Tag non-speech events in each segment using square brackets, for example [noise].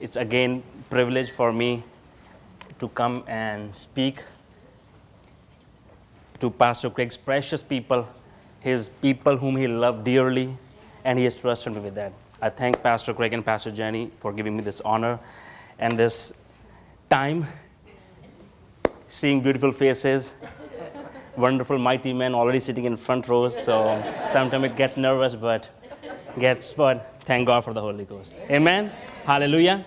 It's again privilege for me to come and speak to Pastor Craig's precious people, his people whom he loved dearly, and he has trusted me with that. I thank Pastor Craig and Pastor Jenny for giving me this honor and this time, seeing beautiful faces, wonderful, mighty men already sitting in front rows. So sometimes it gets nervous, but gets but thank God for the Holy Ghost. Amen. Hallelujah.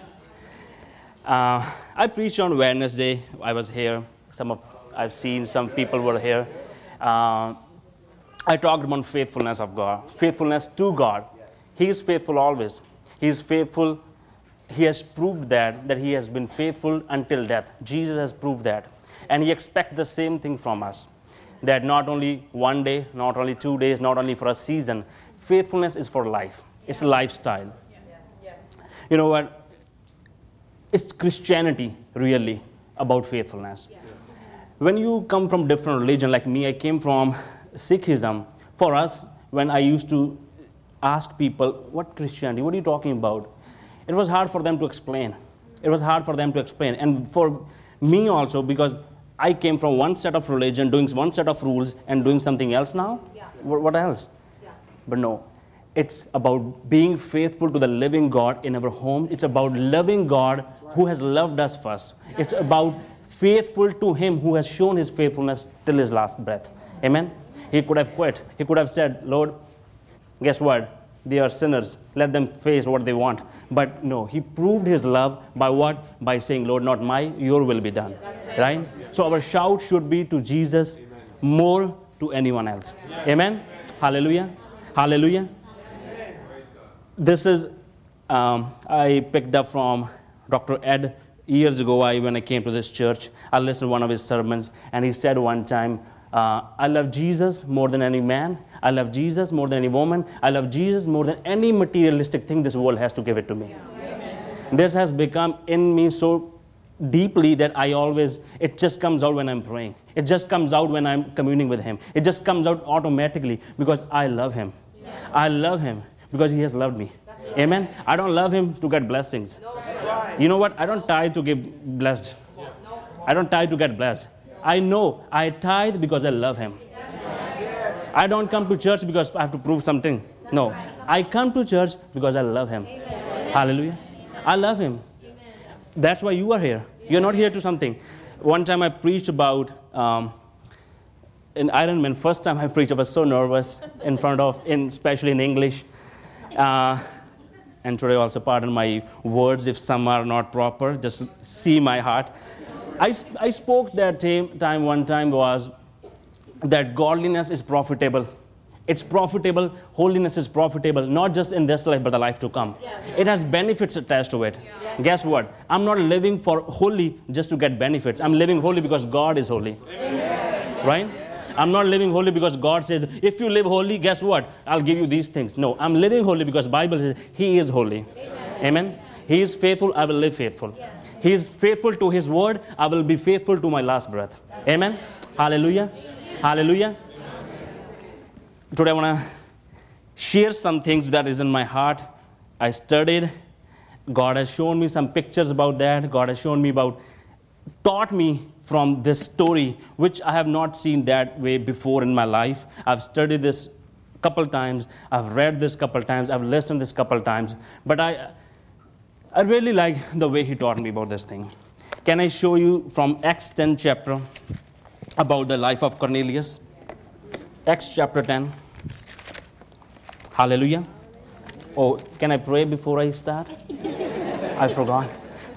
Uh, I preached on Wednesday. I was here. Some of I've seen some people were here. Uh, I talked about faithfulness of God, faithfulness to God. He is faithful always. He is faithful. He has proved that that he has been faithful until death. Jesus has proved that, and he expects the same thing from us. That not only one day, not only two days, not only for a season. Faithfulness is for life. It's a lifestyle. You know what? It's Christianity really about faithfulness. When you come from different religion like me, I came from Sikhism. For us, when I used to ask people, "What Christianity? What are you talking about?" It was hard for them to explain. It was hard for them to explain, and for me also because I came from one set of religion, doing one set of rules, and doing something else now. Yeah. What, what else? Yeah. But no, it's about being faithful to the living God in our home. It's about loving God who has loved us first. It's about faithful to Him who has shown His faithfulness till His last breath. Amen. He could have quit. He could have said, Lord, guess what? They are sinners. Let them face what they want. But no, He proved His love by what? By saying, Lord, not my, your will be done. Right? So our shout should be to Jesus more to anyone else. Amen. Hallelujah. Hallelujah this is um, I picked up from Dr. Ed years ago. I, when I came to this church, I listened to one of his sermons, and he said one time, uh, "I love Jesus more than any man. I love Jesus more than any woman. I love Jesus more than any materialistic thing this world has to give it to me." This has become in me so deeply that I always, it just comes out when I'm praying. It just comes out when I'm communing with Him. It just comes out automatically because I love Him. I love Him because He has loved me. Amen. I don't love Him to get blessings. You know what? I don't tithe to get blessed. No. I don't tithe to get blessed. I know I tithe because I love Him. I don't come to church because I have to prove something. No. I come to church because I love Him. Hallelujah. I love Him. Amen. That's why you are here. You're not here to something. One time I preached about um, in Ironman. First time I preached, I was so nervous in front of, in, especially in English. Uh, and today also, pardon my words if some are not proper. Just see my heart. I, I spoke that time one time was that godliness is profitable. It's profitable, holiness is profitable, not just in this life, but the life to come. It has benefits attached to it. Guess what? I'm not living for holy just to get benefits. I'm living holy because God is holy. Right? I'm not living holy because God says, if you live holy, guess what? I'll give you these things. No, I'm living holy because Bible says He is holy. Amen. He is faithful, I will live faithful. He is faithful to His word, I will be faithful to my last breath. Amen. Hallelujah. Hallelujah. Today I want to share some things that is in my heart. I studied. God has shown me some pictures about that. God has shown me about, taught me from this story, which I have not seen that way before in my life. I've studied this couple times. I've read this couple times. I've listened this couple times. But I, I really like the way he taught me about this thing. Can I show you from Acts 10 chapter about the life of Cornelius? Acts chapter 10. Hallelujah. Oh, can I pray before I start? I forgot.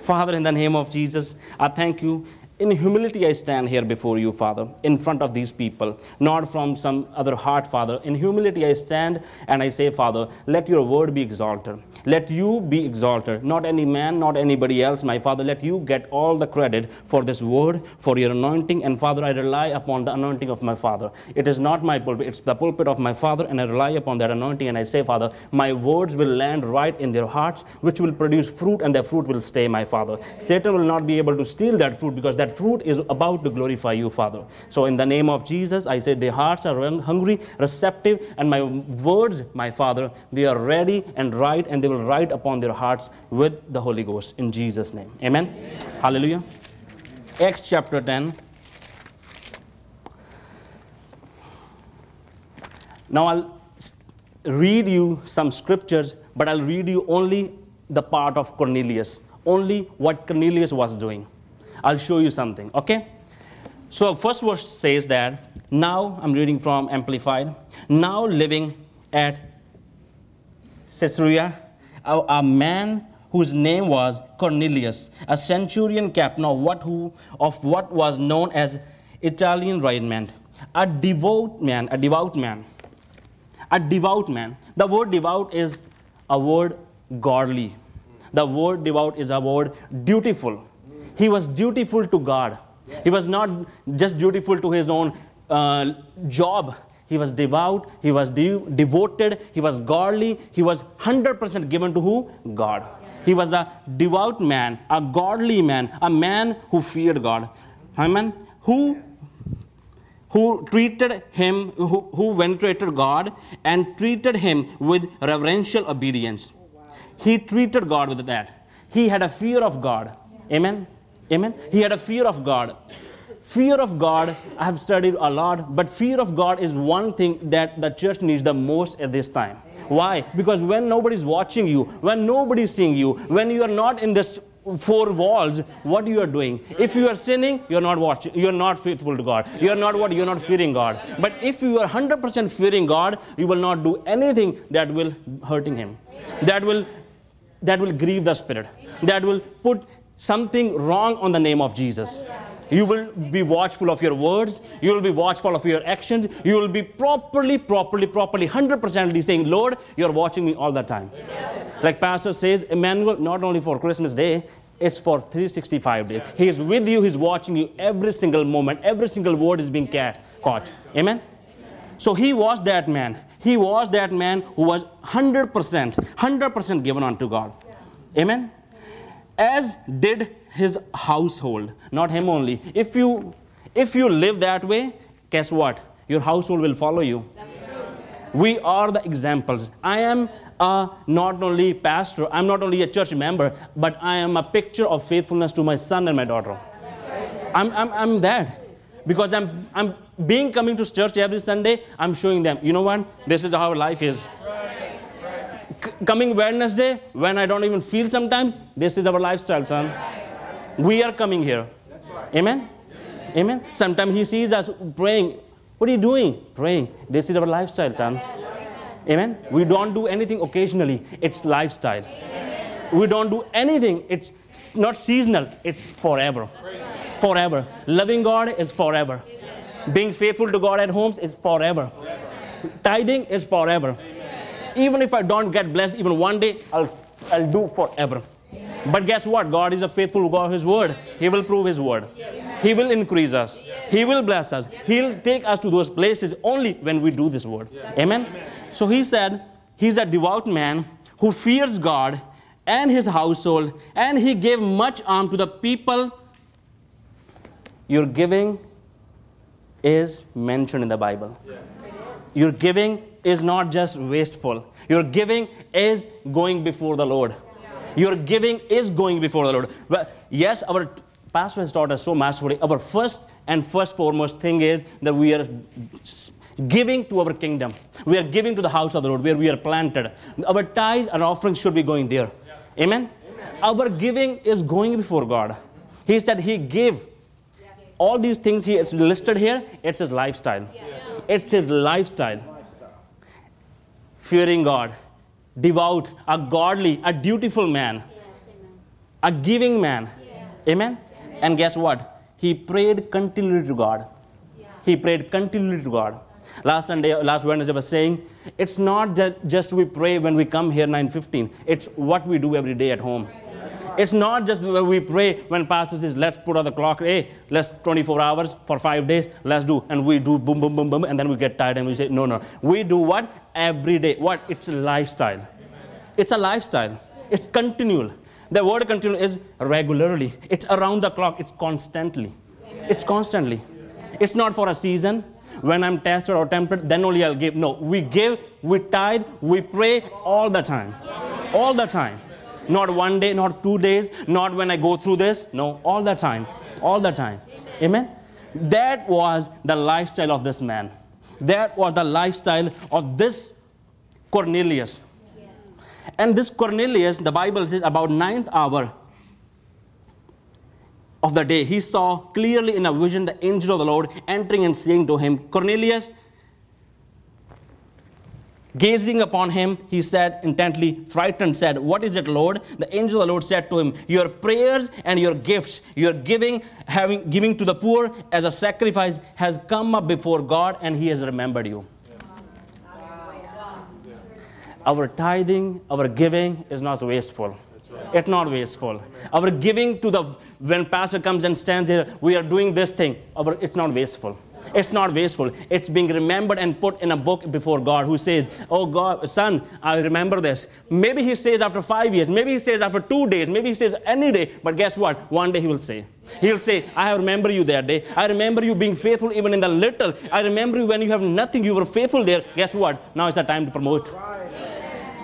Father, in the name of Jesus, I thank you. In humility, I stand here before you, Father, in front of these people, not from some other heart, Father. In humility, I stand and I say, Father, let your word be exalted. Let you be exalted, not any man, not anybody else, my Father. Let you get all the credit for this word, for your anointing. And Father, I rely upon the anointing of my Father. It is not my pulpit, it's the pulpit of my Father, and I rely upon that anointing. And I say, Father, my words will land right in their hearts, which will produce fruit, and their fruit will stay, my Father. Satan will not be able to steal that fruit because that that fruit is about to glorify you, Father. So, in the name of Jesus, I say their hearts are hungry, receptive, and my words, my Father, they are ready and right, and they will write upon their hearts with the Holy Ghost. In Jesus' name. Amen. Hallelujah. Acts chapter 10. Now I'll read you some scriptures, but I'll read you only the part of Cornelius, only what Cornelius was doing. I'll show you something, okay? So, first verse says that now, I'm reading from Amplified, now living at Caesarea, a, a man whose name was Cornelius, a centurion captain of what, who, of what was known as Italian regiment, a devout man, a devout man, a devout man. The word devout is a word godly. The word devout is a word dutiful. He was dutiful to God. He was not just dutiful to his own uh, job. He was devout, he was de- devoted, he was godly, he was 100% given to who? God. He was a devout man, a godly man, a man who feared God. Amen. Who who treated him, who, who venerated God and treated him with reverential obedience. He treated God with that. He had a fear of God. Amen. Amen. He had a fear of God. Fear of God, I have studied a lot, but fear of God is one thing that the church needs the most at this time. Why? Because when nobody's watching you, when nobody's seeing you, when you are not in this four walls, what you are doing. If you are sinning, you're not watching, you're not faithful to God. You're not what? You're not fearing God. But if you are 100% fearing God, you will not do anything that will hurting Him. That will that will grieve the Spirit. That will put something wrong on the name of Jesus. You will be watchful of your words. You will be watchful of your actions. You will be properly, properly, properly, 100% saying, Lord, you're watching me all the time. Like Pastor says, Emmanuel, not only for Christmas Day, it's for 365 days. He is with you, He's watching you every single moment. Every single word is being ca- caught. Amen? So he was that man. He was that man who was 100%, 100% given unto God. Amen? As did his household, not him only. If you if you live that way, guess what? Your household will follow you. That's true. We are the examples. I am uh, not only pastor, I'm not only a church member, but I am a picture of faithfulness to my son and my daughter. I'm, I'm, I'm that. Because I'm, I'm being coming to church every Sunday, I'm showing them, you know what? This is how life is. Coming Wednesday, when I don't even feel sometimes, this is our lifestyle, son. We are coming here. Amen? Amen. Sometimes he sees us praying. What are you doing? Praying. This is our lifestyle, son. Amen. We don't do anything occasionally. It's lifestyle. We don't do anything. It's not seasonal. It's forever. Forever. Loving God is forever. Being faithful to God at homes is forever. Tithing is forever. Even if I don't get blessed even one day, I'll, I'll do forever. But guess what? God is a faithful God His word. He will prove His word. He will increase us. He will bless us. He'll take us to those places only when we do this word. Amen? So he said, He's a devout man who fears God and his household, and he gave much alms to the people. Your giving is mentioned in the Bible. Your giving is not just wasteful. Your giving is going before the Lord. Your giving is going before the Lord. Well, yes, our pastor has taught us so masterfully. Our first and first foremost thing is that we are giving to our kingdom. We are giving to the house of the Lord where we are planted. Our tithes and offerings should be going there. Amen? Our giving is going before God. He said He gave all these things he has listed here, it's his lifestyle. It's his lifestyle. Fearing God, devout, a godly, a dutiful man, a giving man. Amen? And guess what? He prayed continually to God. He prayed continually to God. Last Sunday, last Wednesday, I was saying, it's not ju- just we pray when we come here 9:15. It's what we do every day at home. It's not just when we pray when pastor says, let's put on the clock, hey, let's 24 hours for five days, let's do. And we do boom, boom, boom, boom, and then we get tired and we say, no, no. We do what? Every day. What? It's a lifestyle. It's a lifestyle. It's continual. The word continual is regularly. It's around the clock. It's constantly. It's constantly. It's not for a season. When I'm tested or tempted, then only I'll give. No, we give, we tithe, we pray all the time. All the time. Not one day, not two days, not when I go through this. No, all the time. All the time. Amen? That was the lifestyle of this man. That was the lifestyle of this Cornelius. And this Cornelius, the Bible says, about ninth hour of the day, he saw clearly in a vision the angel of the Lord entering and saying to him, Cornelius, Gazing upon him, he said intently, frightened, said, What is it, Lord? The angel of the Lord said to him, Your prayers and your gifts, your giving, having giving to the poor as a sacrifice, has come up before God, and he has remembered you. Our tithing, our giving is not wasteful. It's not wasteful. Our giving to the when pastor comes and stands here, we are doing this thing. Our, it's not wasteful. It's not wasteful. It's being remembered and put in a book before God who says, Oh God, son, I remember this. Maybe he says after five years, maybe he says after two days, maybe he says any day, but guess what? One day he will say. He'll say, I remember you that day. I remember you being faithful even in the little. I remember you when you have nothing, you were faithful there. Guess what? Now it's the time to promote.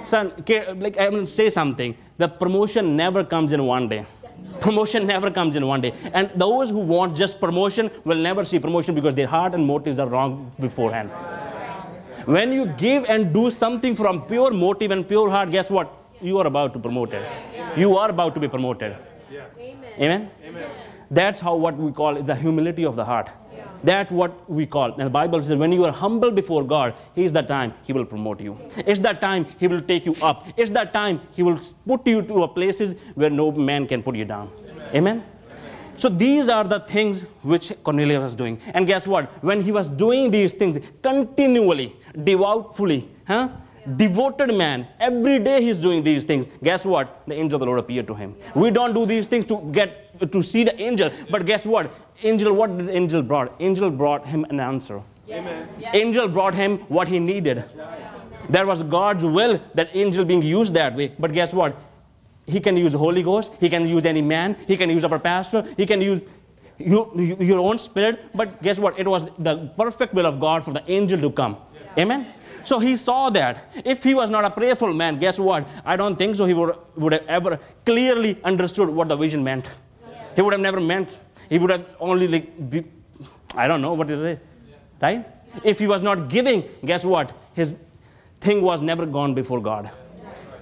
Son, like I will say something. The promotion never comes in one day. Promotion never comes in one day. And those who want just promotion will never see promotion because their heart and motives are wrong beforehand. When you give and do something from pure motive and pure heart, guess what? You are about to promote it. You are about to be promoted. Amen? Amen? That's how what we call the humility of the heart. That's what we call. And the Bible says when you are humble before God, He's the time He will promote you. It's that time He will take you up. It's that time He will put you to places where no man can put you down. Amen. Amen? So these are the things which Cornelius was doing. And guess what? When he was doing these things continually, devoutly, huh? devoted man. Every day he's doing these things. Guess what? The angel of the Lord appeared to him. We don't do these things to get to see the angel, but guess what? Angel, what did angel brought? Angel brought him an answer. Yes. Angel brought him what he needed. There was God's will that angel being used that way. But guess what? He can use the Holy Ghost. He can use any man. He can use our pastor. He can use you, your own spirit. But guess what? It was the perfect will of God for the angel to come. Amen. So he saw that. If he was not a prayerful man, guess what? I don't think so. He would, would have ever clearly understood what the vision meant. He would have never meant he would have only like, be, I don't know what it is, right? If he was not giving, guess what? His thing was never gone before God.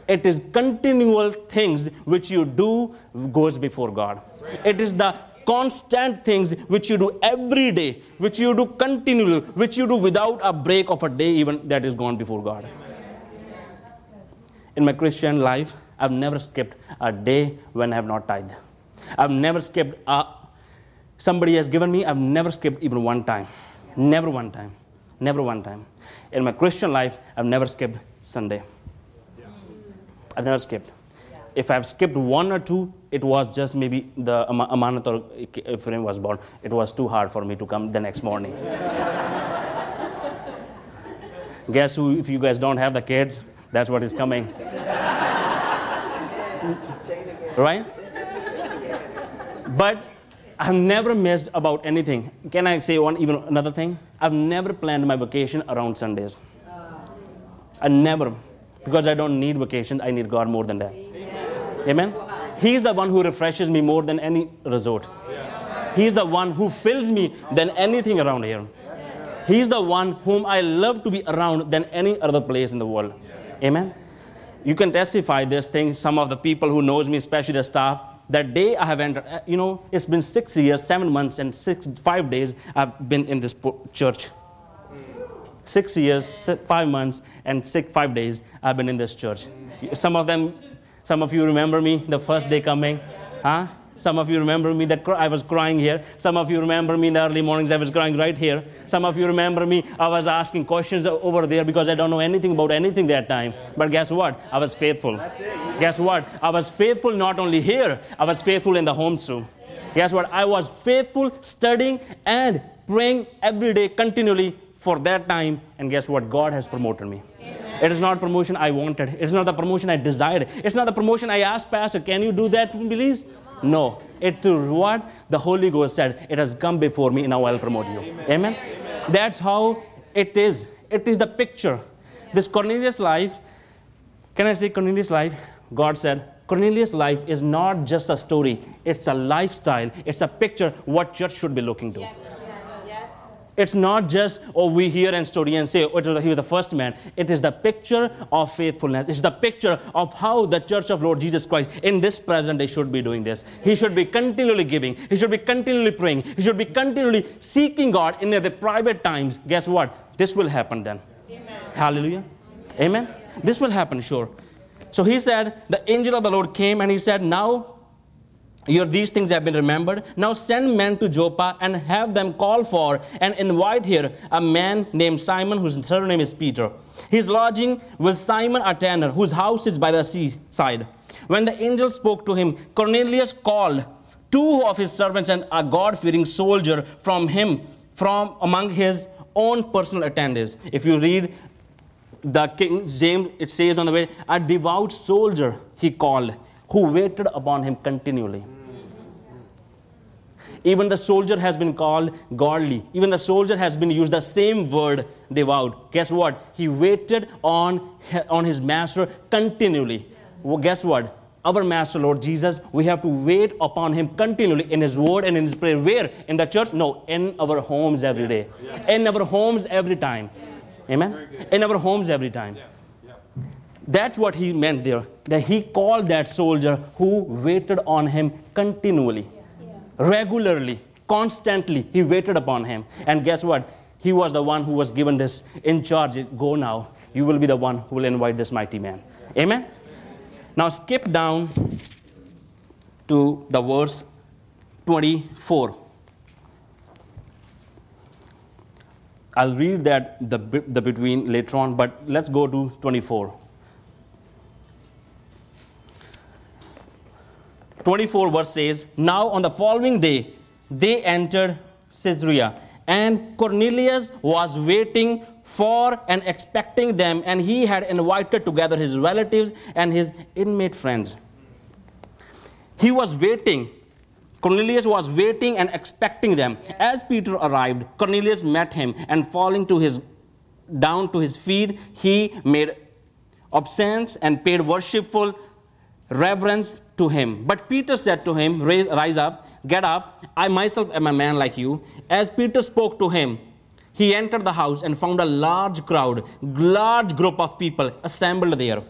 It is continual things which you do goes before God. It is the constant things which you do every day, which you do continually, which you do without a break of a day even that is gone before God. In my Christian life, I've never skipped a day when I have not tithed. I've never skipped a somebody has given me, I've never skipped even one time. Never one time. Never one time. In my Christian life, I've never skipped Sunday. I've never skipped. If I've skipped one or two, it was just maybe the Amanat or Ephraim was born. It was too hard for me to come the next morning. [laughs] Guess who, if you guys don't have the kids, that's what is coming. [laughs] right? But I've never missed about anything. Can I say one even another thing? I've never planned my vacation around Sundays. I never, because I don't need vacation. I need God more than that. Amen. He's the one who refreshes me more than any resort. He's the one who fills me than anything around here. He's the one whom I love to be around than any other place in the world. Amen. You can testify this thing. Some of the people who knows me, especially the staff, that day I have entered, uh, you know, it's been six years, seven months, and six, five days I've been in this church. Six years, five months, and six, five days I've been in this church. Some of them, some of you remember me the first day coming, huh? Some of you remember me that I was crying here. Some of you remember me in the early mornings I was crying right here. Some of you remember me I was asking questions over there because I don't know anything about anything that time. But guess what? I was faithful. Guess what? I was faithful not only here, I was faithful in the home too. Guess what? I was faithful studying and praying every day continually for that time. And guess what? God has promoted me. It is not promotion I wanted. It's not the promotion I desired. It's not the promotion I asked Pastor, can you do that, please? No, It to what? The Holy Ghost said, It has come before me, now I'll promote you. Amen. Amen. That's how it is. It is the picture. This Cornelius life, can I say Cornelius life? God said, Cornelius' life is not just a story, it's a lifestyle, it's a picture what church should be looking to. Yes. It's not just, oh, we hear and story and say, oh, he was the first man. It is the picture of faithfulness. It's the picture of how the church of Lord Jesus Christ in this present day should be doing this. He should be continually giving. He should be continually praying. He should be continually seeking God in the private times. Guess what? This will happen then. Amen. Hallelujah. Amen. Amen. This will happen, sure. So he said, The angel of the Lord came and he said, Now your, these things have been remembered. Now send men to Joppa and have them call for and invite here a man named Simon, whose surname is Peter. He's lodging with Simon a tanner, whose house is by the seaside. When the angel spoke to him, Cornelius called two of his servants and a God fearing soldier from him, from among his own personal attendants. If you read the King James, it says on the way, a devout soldier he called, who waited upon him continually. Even the soldier has been called godly. Even the soldier has been used the same word, devout. Guess what? He waited on, on his master continually. Well, guess what? Our master, Lord Jesus, we have to wait upon him continually in his word and in his prayer. Where? In the church? No, in our homes every day. In our homes every time. Amen? In our homes every time. Yeah. Yeah. That's what he meant there. That he called that soldier who waited on him continually, yeah. Regularly, constantly. He waited upon him. And guess what? He was the one who was given this in charge. Go now. You will be the one who will invite this mighty man. Amen? Now skip down to the verse 24. I'll read that the, the between later on, but let's go to 24. 24 verse says, Now on the following day, they entered Caesarea, and Cornelius was waiting for and expecting them, and he had invited together his relatives and his inmate friends. He was waiting Cornelius was waiting and expecting them. As Peter arrived, Cornelius met him and falling to his down to his feet, he made obeisance and paid worshipful reverence to him. But Peter said to him, Rise up, get up. I myself am a man like you. As Peter spoke to him, he entered the house and found a large crowd, large group of people assembled there.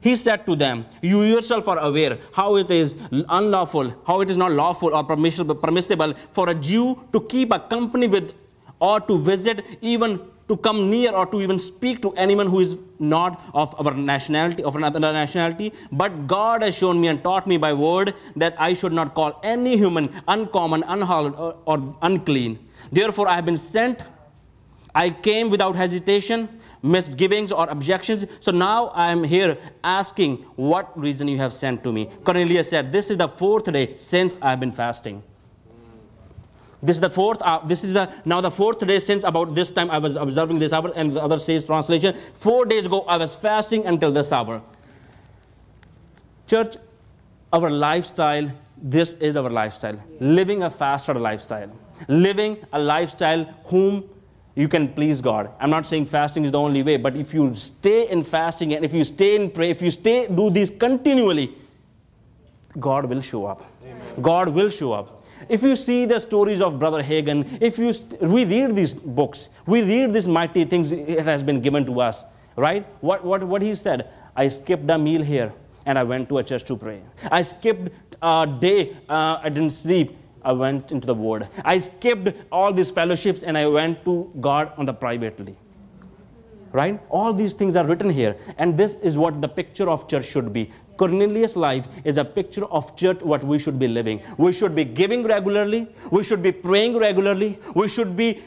He said to them, You yourself are aware how it is unlawful, how it is not lawful or permissible for a Jew to keep a company with or to visit, even to come near or to even speak to anyone who is not of our nationality, of another nationality. But God has shown me and taught me by word that I should not call any human uncommon, unhallowed, or, or unclean. Therefore, I have been sent. I came without hesitation misgivings or objections. So now I am here asking what reason you have sent to me. Cornelius said, This is the fourth day since I have been fasting. This is the fourth. Uh, this is the, now the fourth day since about this time I was observing this hour, and the other says translation. Four days ago I was fasting until this hour. Church, our lifestyle. This is our lifestyle. Living a faster lifestyle. Living a lifestyle whom you can please God. I'm not saying fasting is the only way, but if you stay in fasting and if you stay in pray, if you stay do this continually, God will show up. Amen. God will show up. If you see the stories of Brother Hagin, if you st- we read these books, we read these mighty things it has been given to us, right? What, what, what he said, I skipped a meal here and I went to a church to pray. I skipped a day, uh, I didn't sleep I went into the word. I skipped all these fellowships and I went to God on the privately. Right? All these things are written here. And this is what the picture of church should be. Cornelius' life is a picture of church, what we should be living. We should be giving regularly. We should be praying regularly. We should be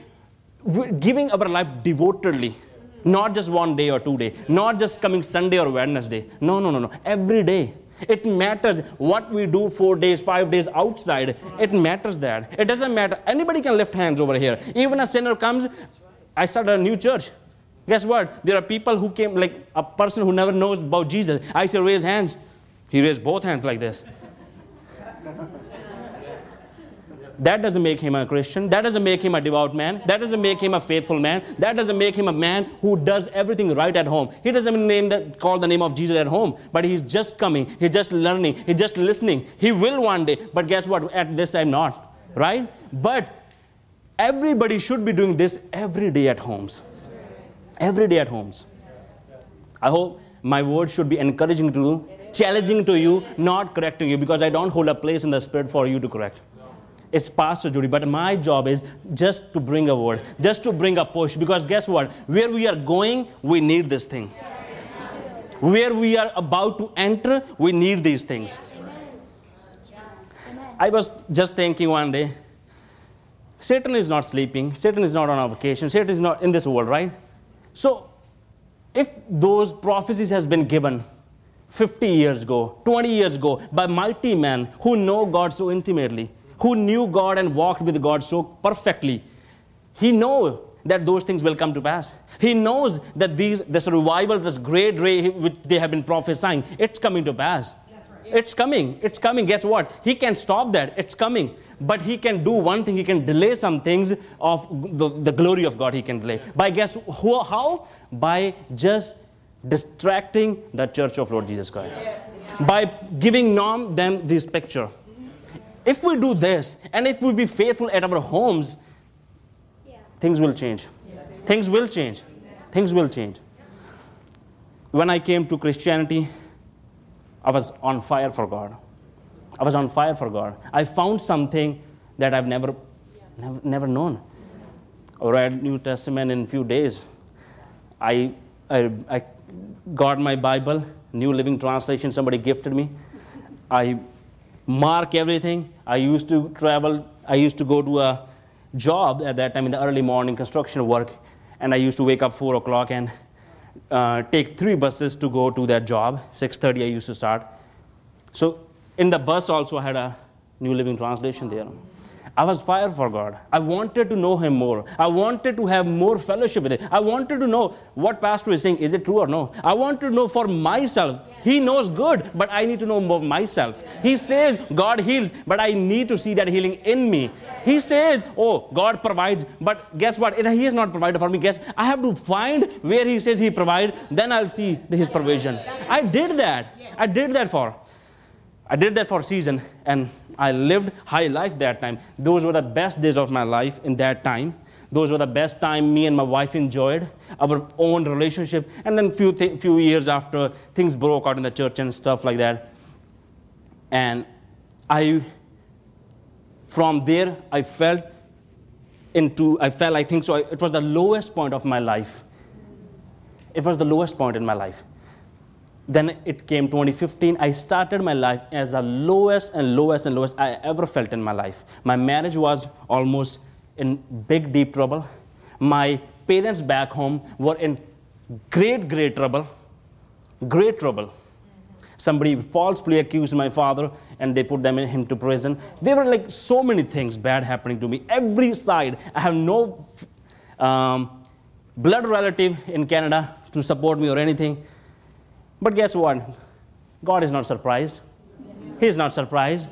giving our life devotedly. Not just one day or two day. Not just coming Sunday or Wednesday. No, no, no, no. Every day it matters what we do four days, five days outside. It matters that. It doesn't matter. Anybody can lift hands over here. Even a sinner comes, I started a new church. Guess what? There are people who came, like a person who never knows about Jesus. I say, raise hands. He raised both hands like this. That doesn't make him a Christian. That doesn't make him a devout man. That doesn't make him a faithful man. That doesn't make him a man who does everything right at home. He doesn't name that, call the name of Jesus at home, but he's just coming. He's just learning. He's just listening. He will one day, but guess what? At this time, not. Right? But everybody should be doing this every day at homes. Every day at homes. I hope my word should be encouraging to you, challenging to you, not correcting you, because I don't hold a place in the spirit for you to correct. It's Pastor Judy, but my job is just to bring a word, just to bring a push, because guess what? Where we are going, we need this thing. Where we are about to enter, we need these things. I was just thinking one day, Satan is not sleeping, Satan is not on a vacation, Satan is not in this world, right? So if those prophecies has been given 50 years ago, 20 years ago by mighty men who know God so intimately, who knew God and walked with God so perfectly, he knows that those things will come to pass. He knows that these, this revival, this great ray which they have been prophesying, it's coming to pass. It's coming. It's coming. Guess what? He can stop that. It's coming. But he can do one thing. He can delay some things of the, the glory of God. He can delay. By guess who, how? By just distracting the church of Lord Jesus Christ. By giving them this picture. If we do this, and if we be faithful at our homes, things will change. Things will change. Things will change. When I came to Christianity, I was on fire for God. I was on fire for God. I found something that I've never, never, never known. I read New Testament in a few days. I, I, I got my Bible, New Living Translation, somebody gifted me. I mark everything. I used to travel, I used to go to a job at that time in the early morning construction work, and I used to wake up 4 o'clock and uh, take three buses to go to that job. 6:30 I used to start. So in the bus also I had a New Living Translation there. I was fire for God. I wanted to know Him more. I wanted to have more fellowship with Him. I wanted to know what Pastor is saying. Is it true or no? I wanted to know for myself. He knows good, but I need to know more myself. He says God heals, but I need to see that healing in me. He says, Oh, God provides, but guess what? He has not provided for me. Guess I have to find where He says He provides, then I'll see His provision. I did that. I did that for. I did that for a season and I lived high life that time. Those were the best days of my life in that time. Those were the best time me and my wife enjoyed our own relationship. And then few th- few years after, things broke out in the church and stuff like that. And I, from there, I felt into, I felt, I think so, it was the lowest point of my life. It was the lowest point in my life. Then it came 2015. I started my life as the lowest and lowest and lowest I ever felt in my life. My marriage was almost in big, deep trouble. My parents back home were in great, great trouble. Great trouble. Somebody falsely accused my father and they put them in, him to prison. There were like so many things bad happening to me. Every side. I have no um, blood relative in Canada to support me or anything. But guess what? God is not surprised. He is not surprised.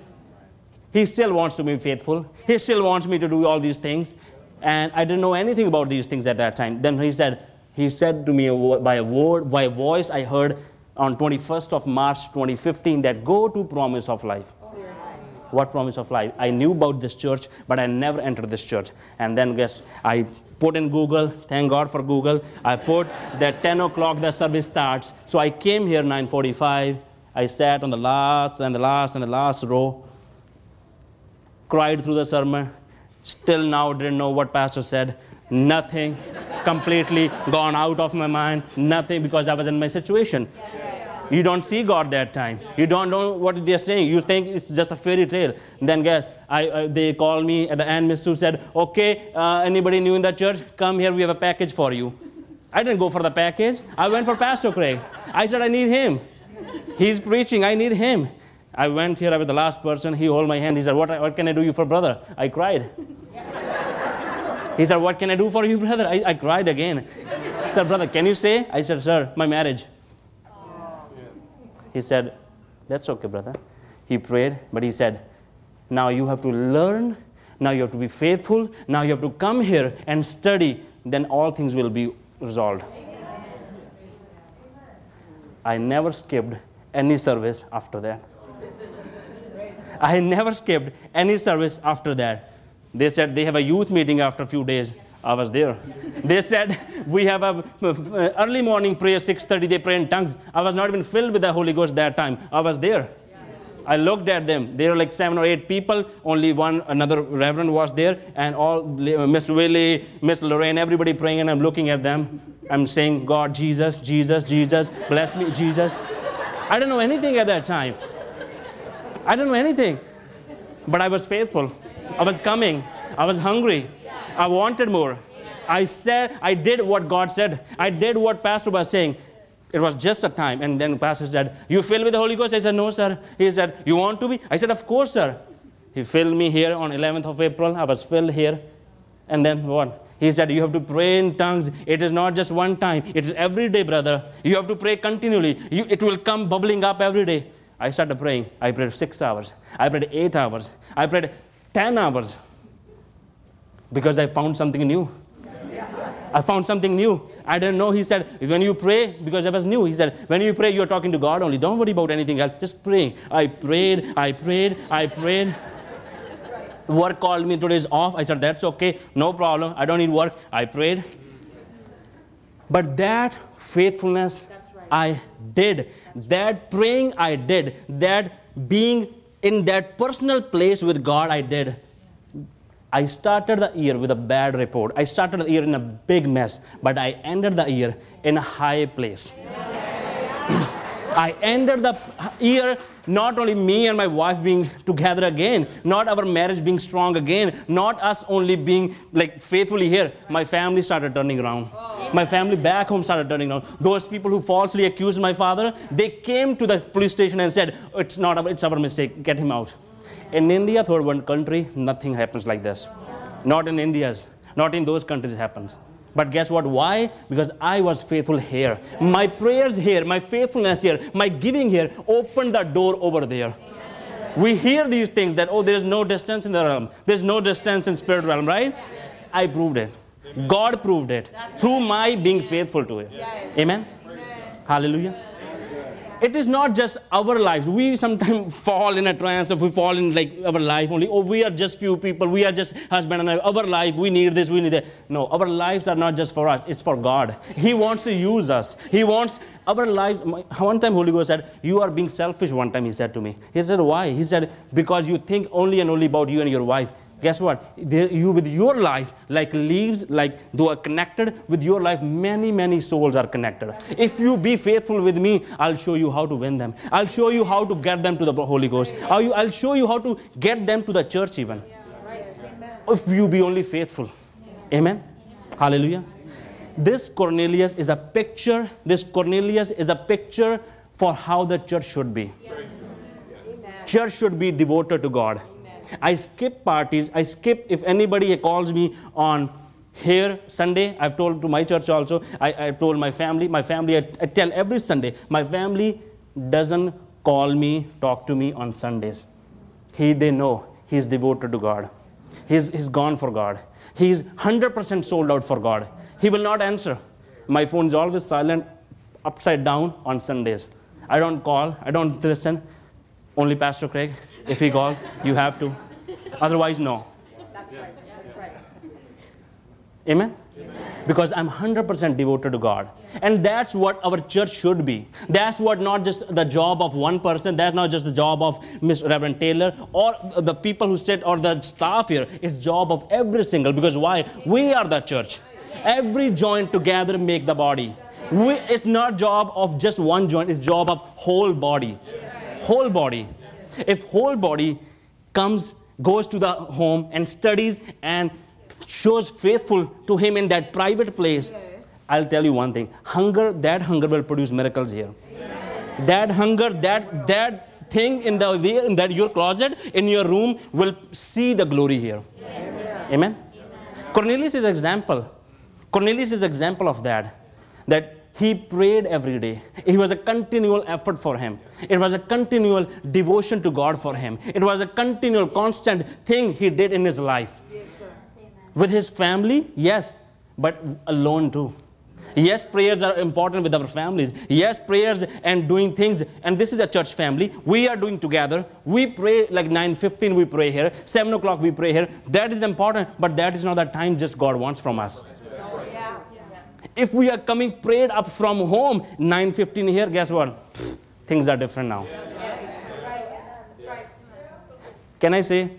He still wants to be faithful. He still wants me to do all these things. And I didn't know anything about these things at that time. Then he said, he said to me by a word, by a voice I heard on 21st of March 2015 that go to promise of life. What promise of life? I knew about this church, but I never entered this church. And then guess I put in Google. Thank God for Google. I put that 10 o'clock the service starts. So I came here 9:45. I sat on the last and the last and the last row. Cried through the sermon. Still now didn't know what pastor said. Nothing. Completely gone out of my mind. Nothing because I was in my situation. You don't see God that time. You don't know what they're saying. You think it's just a fairy tale. Then guess, I, uh, they called me at the end. Miss Sue said, okay, uh, anybody new in the church? Come here, we have a package for you. I didn't go for the package. I went for Pastor Craig. I said, I need him. He's preaching. I need him. I went here I was the last person. He held my hand. He said, what, what can I do you for brother? I cried. he said, what can I do for you, brother? I, I cried again. He said, brother, can you say? I said, sir, my marriage. He said, That's okay, brother. He prayed, but he said, Now you have to learn Now you have to be faithful. Now you have to come here and study. Then all things will be resolved. I never skipped any service after that. I never skipped any service after that. They said they have a youth meeting after a few days. I was there. They said we have a early morning prayer, 6:30. They pray in tongues. I was not even filled with the Holy Ghost that time. I was there. I looked at them. There were like seven or eight people. Only one, another reverend was there, and all Miss Willie, Miss Lorraine, everybody praying, and I'm looking at them. I'm saying, God, Jesus, Jesus, Jesus, bless me, Jesus. I don't know anything at that time. I don't know anything. But I was faithful. I was coming. I was hungry. I wanted more. I said, I did what God said. I did what Pastor was saying. It was just a time. And then Pastor said, You filled with the Holy Ghost? I said, No, sir. He said, You want to be? I said, Of course, sir. He filled me here on 11th of April. I was filled here. And then what? He said, You have to pray in tongues. It is not just one time, it is every day, brother. You have to pray continually. You, it will come bubbling up every day. I started praying. I prayed six hours. I prayed eight hours. I prayed 10 hours because I found something new. I found something new. I didn't know. He said, when you pray, because I was new, he said, when you pray, you're talking to God only. Don't worry about anything else. Just pray. I prayed, I prayed, I prayed. Work called me today is off. I said, that's okay. No problem. I don't need work. I prayed. But that faithfulness right. I did. That's that praying I did. That being in that personal place with God I did. I started the year with a bad report. I started the year in a big mess, but I ended the year in a high place. [clears throat] I ended the year not only me and my wife being together again, not our marriage being strong again, not us only being like faithfully here. My family started turning around. My family back home started turning around. Those people who falsely accused my father, they came to the police station and said, "It's not our, it's our mistake. Get him out." In India, third world country, nothing happens like this. Not in India's, not in those countries happens. But guess what? Why? Because I was faithful here. My prayers here, my faithfulness here, my giving here opened the door over there. We hear these things that, oh, there's no distance in the realm. There's no distance in spirit realm, right? I proved it. God proved it through my being faithful to it. Amen? Hallelujah it is not just our lives. We sometimes [laughs] fall in a trance if we fall in like our life only. Oh, we are just few people. We are just husband and wife. Our life, we need this, we need that. No, our lives are not just for us. It's for God. He wants to use us. He wants our lives. One time Holy Ghost said, you are being selfish one time, he said to me. He said, why? He said, because you think only and only about you and your wife guess what? There, you with your life, like leaves, like though are connected with your life, many, many souls are connected. If you be faithful with me, I'll show you how to win them. I'll show you how to get them to the Holy Ghost. I'll show you how to get them to the church even. If you be only faithful. Amen. Hallelujah. This Cornelius is a picture. This Cornelius is a picture for how the church should be. Church should be devoted to God. I skip parties. I skip if anybody calls me on here Sunday. I've told to my church also. I, I told my family. My family, I, I tell every Sunday. My family doesn't call me, talk to me on Sundays. He, they know he's devoted to God. He's, he's gone for God. He's 100% sold out for God. He will not answer. My phone is always silent, upside down on Sundays. I don't call, I don't listen. Only Pastor Craig. If he calls, you have to. Otherwise, no. That's right. That's right. Amen? Because I'm 100% devoted to God. And that's what our church should be. That's what not just the job of one person, that's not just the job of Miss Reverend Taylor or the people who sit or the staff here. It's job of every single because why? We are the church. Every joint together make the body. We, it's not job of just one joint, it's job of whole body. Whole body. If whole body comes, goes to the home and studies and shows faithful to him in that private place, yes. I'll tell you one thing. Hunger, that hunger will produce miracles here. Yes. That hunger, that that thing in the in that your closet, in your room, will see the glory here. Yes. Amen. Cornelius is example. Cornelius is example of that. That he prayed every day. It was a continual effort for him. It was a continual devotion to God for him. It was a continual, constant thing he did in his life. Yes, sir. With his family, yes, but alone too. Yes, prayers are important with our families. Yes, prayers and doing things. And this is a church family. We are doing together. We pray like 9:15. We pray here. 7 o'clock we pray here. That is important, but that is not the time just God wants from us. If we are coming prayed up from home 9:15 here, guess what? Things are different now. Right. Can I say?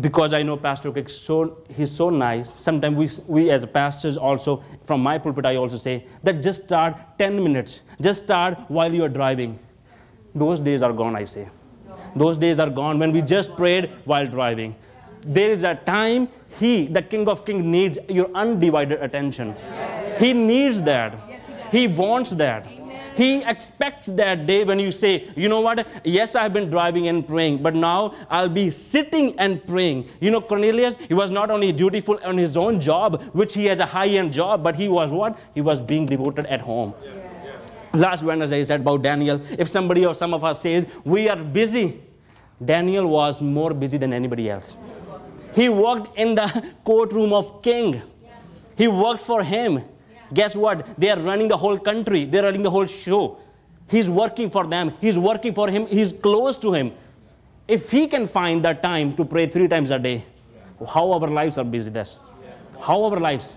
Because I know Pastor Cook, so he's so nice. Sometimes we, we as pastors also, from my pulpit, I also say that just start 10 minutes. Just start while you are driving. Those days are gone, I say. Those days are gone when we just prayed while driving. There is a time He, the King of Kings, needs your undivided attention. He needs that. He wants that. He expects that day when you say, you know what, yes, I've been driving and praying, but now I'll be sitting and praying. You know, Cornelius, he was not only dutiful on his own job, which he has a high end job, but he was what? He was being devoted at home. Last Wednesday, I said about Daniel. If somebody or some of us says, we are busy, Daniel was more busy than anybody else. He worked in the [laughs] courtroom of king. He worked for him. Guess what? They are running the whole country. They're running the whole show. He's working for them. He's working for him. He's close to him. If he can find the time to pray three times a day, how our lives are busy this. How our lives.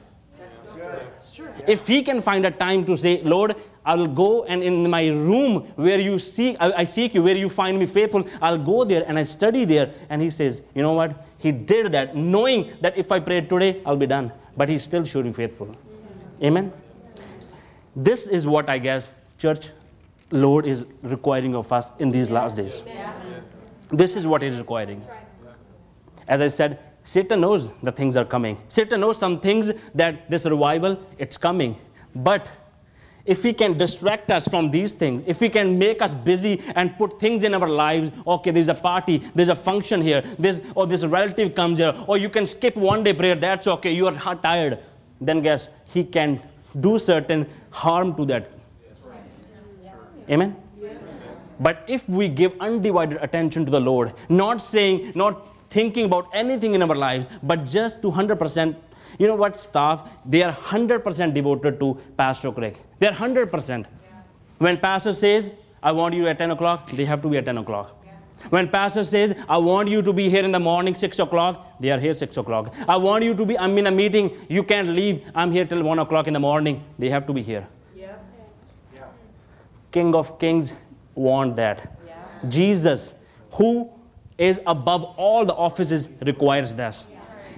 If he can find a time to say, Lord, I will go and in my room where you seek, I, I seek you, where you find me faithful, I'll go there and I study there. And he says, you know what? He did that knowing that if I pray today, I'll be done. But he's still showing faithful. Amen. This is what I guess church Lord is requiring of us in these last days. This is what He is requiring. As I said, Satan knows the things are coming. Satan knows some things that this revival it's coming. But if he can distract us from these things, if he can make us busy and put things in our lives, okay, there's a party, there's a function here, this or this relative comes here, or you can skip one day prayer, that's okay, you are tired. Then guess he can do certain harm to that. Amen. But if we give undivided attention to the Lord, not saying, not thinking about anything in our lives, but just to 100%, you know what, staff, they are 100% devoted to Pastor Craig. They are 100%. When Pastor says, I want you at 10 o'clock, they have to be at 10 o'clock. When Pastor says, I want you to be here in the morning, 6 o'clock, they are here 6 o'clock. I want you to be, I'm in a meeting, you can't leave, I'm here till 1 o'clock in the morning, they have to be here. Yeah. King of Kings want that. Jesus, who is above all the offices, requires this.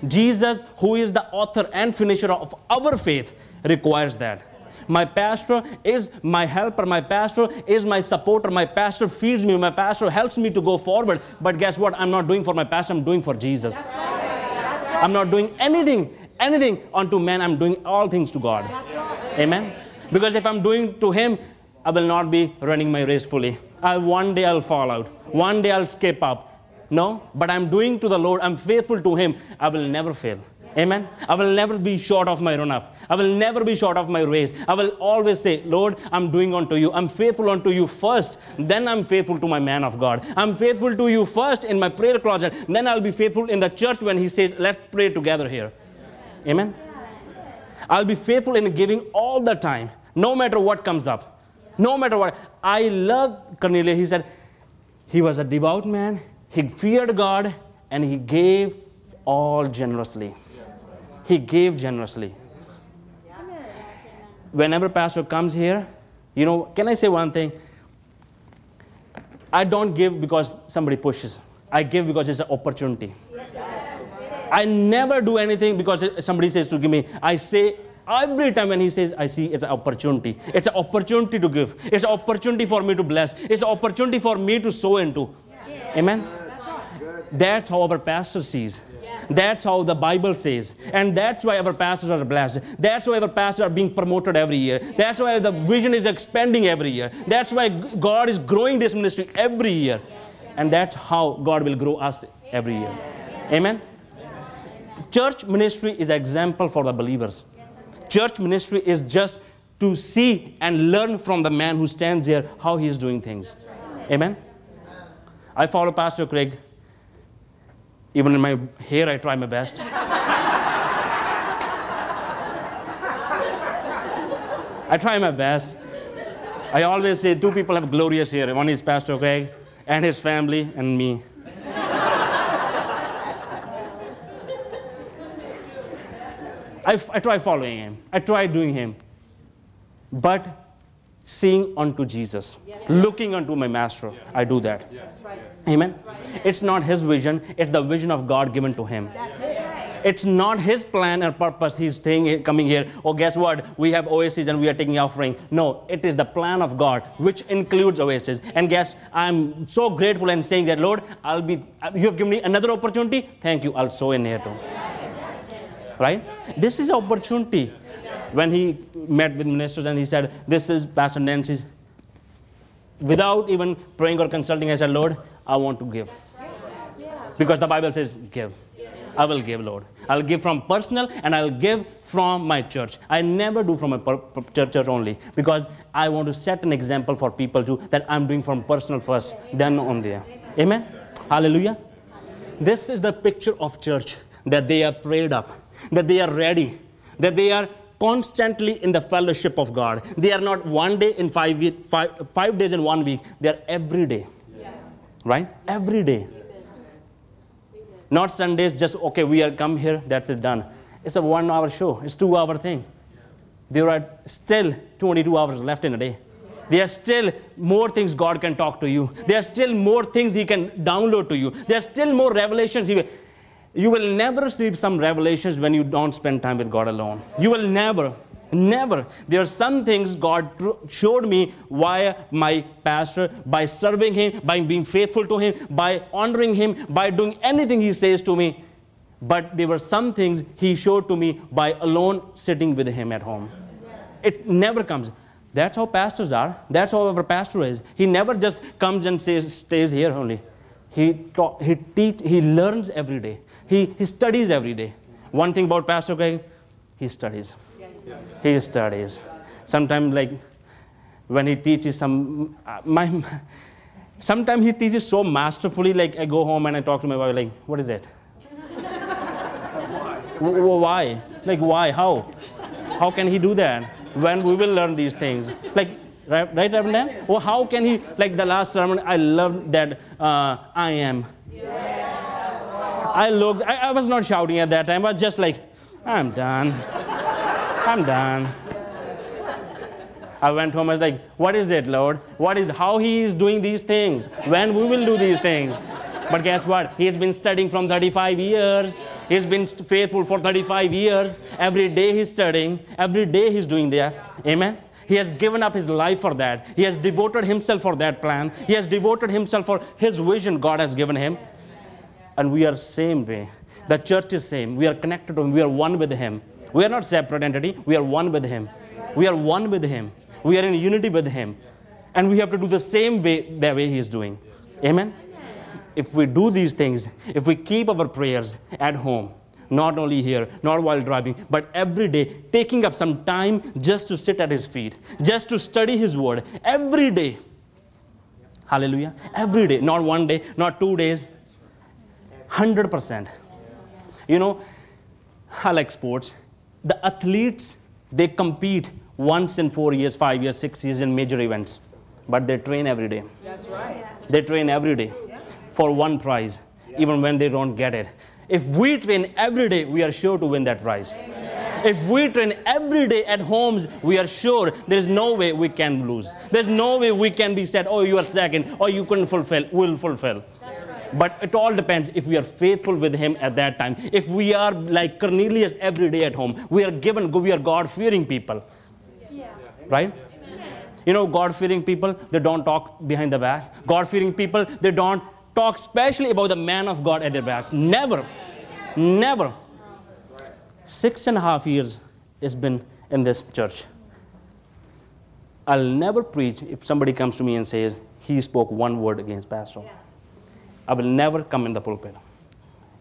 Jesus, who is the author and finisher of our faith, requires that. My pastor is my helper, my pastor is my supporter, my pastor feeds me, my pastor helps me to go forward. But guess what? I'm not doing for my pastor, I'm doing for Jesus. Right. Right. I'm not doing anything, anything unto man, I'm doing all things to God. Right. Amen. Because if I'm doing to him, I will not be running my race fully. I, one day I'll fall out. One day I'll skip up. No, but I'm doing to the Lord. I'm faithful to him. I will never fail. Amen. I will never be short of my run up. I will never be short of my race. I will always say, Lord, I'm doing unto you. I'm faithful unto you first. Then I'm faithful to my man of God. I'm faithful to you first in my prayer closet. Then I'll be faithful in the church when he says, let's pray together here. Amen. I'll be faithful in giving all the time, no matter what comes up. No matter what. I love Cornelius. He said he was a devout man, he feared God, and he gave all generously. He gave generously. Whenever pastor comes here, you know, can I say one thing? I don't give because somebody pushes. I give because it's an opportunity. I never do anything because somebody says to give me. I say every time when he says, I see it's an opportunity. It's an opportunity to give. It's an opportunity for me to bless. It's an opportunity for me to sow into. Amen. That's how our pastor sees. That's how the Bible says. And that's why our pastors are blessed. That's why our pastors are being promoted every year. That's why the vision is expanding every year. That's why God is growing this ministry every year. And that's how God will grow us every year. Amen. Church ministry is example for the believers. Church ministry is just to see and learn from the man who stands there how he is doing things. Amen? I follow Pastor Craig. Even in my hair, I try my best. I try my best. I always say two people have glorious hair. One is Pastor Craig and his family, and me. I, I try following him. I try doing him. But seeing unto Jesus, looking unto my master, I do that. Amen. It's not his vision, it's the vision of God given to him. It's not his plan or purpose. He's staying here, coming here. Oh, guess what? We have Oasis and we are taking offering. No, it is the plan of God, which includes Oasis. And guess I'm so grateful and saying that, Lord, I'll be. You have given me another opportunity. Thank you. I'll sow in here too. Right? This is opportunity. When he met with ministers and he said, "This is Pastor Nancy's." Without even praying or consulting, I said, "Lord, I want to give." Because the Bible says, "Give." I will give, Lord. I'll give from personal and I'll give from my church. I never do from my per- per- church only because I want to set an example for people too that I'm doing from personal first, then on there. Amen? Hallelujah. This is the picture of church that they are prayed up, that they are ready, that they are constantly in the fellowship of God. They are not one day in five, week, five, five days in one week, they are every day. Right? Every day. Not Sundays, just okay, we are come here, that's it done. It's a one hour show, it's two hour thing. There are still 22 hours left in a day. There are still more things God can talk to you. There are still more things He can download to you. There are still more revelations. He will, you will never receive some revelations when you don't spend time with God alone. You will never, never. There are some things God showed me via my pastor, by serving Him, by being faithful to Him, by honoring Him, by doing anything He says to me. But there were some things He showed to me by alone sitting with Him at home. It never comes. That's how pastors are. That's how our pastor is. He never just comes and says, stays here only. He, ta- he, teach, he learns every day. He, he studies every day. One thing about Pastor Craig, he studies. He studies. Sometimes, like, when he teaches some, uh, my, sometimes he teaches so masterfully, like, I go home and I talk to my wife, like, what is it? Wh- wh- why? Like, why? How? How can he do that? When we will learn these things? Like, right, right Reverend Dan? Or how can he, like the last sermon, I love that uh, I am. I looked, I, I was not shouting at that time, I was just like, I'm done. I'm done. I went home, I was like, what is it, Lord? What is, how he is doing these things? When we will do these things? But guess what? He's been studying from 35 years. He's been faithful for 35 years. Every day he's studying. Every day he's doing that. Amen. He has given up his life for that. He has devoted himself for that plan. He has devoted himself for his vision God has given him. And we are same way. The church is same. We are connected to him. We are one with him. We are not separate entity. We are one with him. We are one with him. We are in unity with him. And we have to do the same way the way he is doing. Amen if we do these things, if we keep our prayers at home, not only here, not while driving, but every day, taking up some time just to sit at His feet, just to study His Word, every day. Hallelujah. Every day, not one day, not two days, 100%. You know, I like sports. The athletes, they compete once in four years, five years, six years in major events, but they train every day. That's right. They train every day for one prize, even when they don't get it. If we train every day, we are sure to win that prize. If we train every day at homes, we are sure there is no way we can lose. There's no way we can be said, oh, you are second, or you couldn't fulfill, will fulfill. But it all depends if we are faithful with Him at that time. If we are like Cornelius every day at home, we are given, we are God fearing people. Right? You know, God fearing people, they don't talk behind the back. God fearing people, they don't talk specially about the man of God at their backs. Never. Never. Six and a half years it's been in this church. I'll never preach if somebody comes to me and says he spoke one word against pastor. I will never come in the pulpit.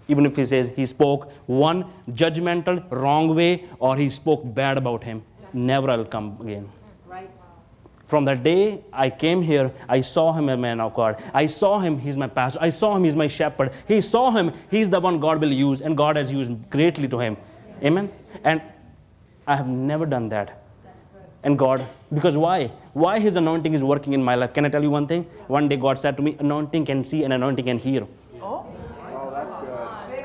Even if he says he spoke one judgmental, wrong way, or he spoke bad about him, never I'll come again. Right. From the day I came here, I saw him a man of God. I saw him, he's my pastor. I saw him, he's my shepherd. He saw him, he's the one God will use, and God has used greatly to him. Amen? And I have never done that. And God, because why? Why His anointing is working in my life? Can I tell you one thing? One day God said to me, Anointing can see and anointing can hear.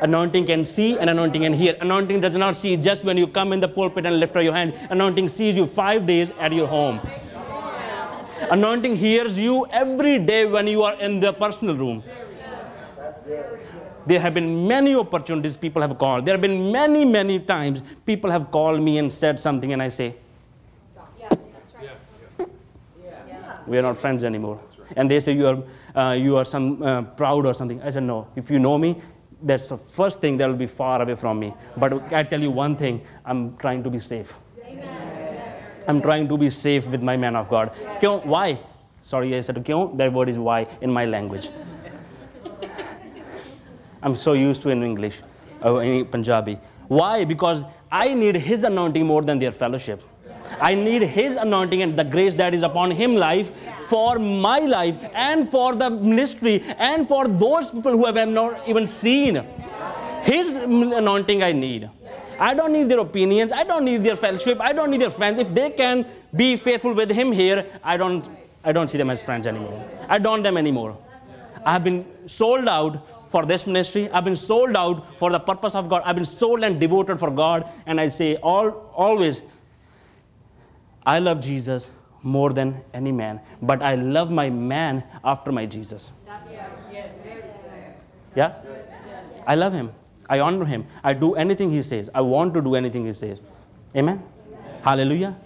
Anointing can see and anointing can hear. Anointing does not see just when you come in the pulpit and lift up your hand. Anointing sees you five days at your home. Anointing hears you every day when you are in the personal room. There have been many opportunities people have called. There have been many, many times people have called me and said something, and I say, Yeah, that's right. We are not friends anymore. And they say you are, uh, you are some uh, proud or something. I said no. If you know me, that's the first thing that will be far away from me. But I tell you one thing: I'm trying to be safe. I'm trying to be safe with my man of God. Kyun? Why? Sorry, I said. That word is why in my language. I'm so used to in English, uh, in Punjabi. Why? Because I need His anointing more than their fellowship. I need His anointing and the grace that is upon Him life for my life and for the ministry and for those people who have not even seen. His anointing I need. I don't need their opinions. I don't need their fellowship. I don't need their friends. If they can be faithful with Him here, I don't. I don't see them as friends anymore. I don't them anymore. I have been sold out for this ministry. I've been sold out for the purpose of God. I've been sold and devoted for God. And I say all always, I love Jesus more than any man, but I love my man after my Jesus. Yeah? I love him. I honor him. I do anything he says. I want to do anything he says. Amen? Hallelujah.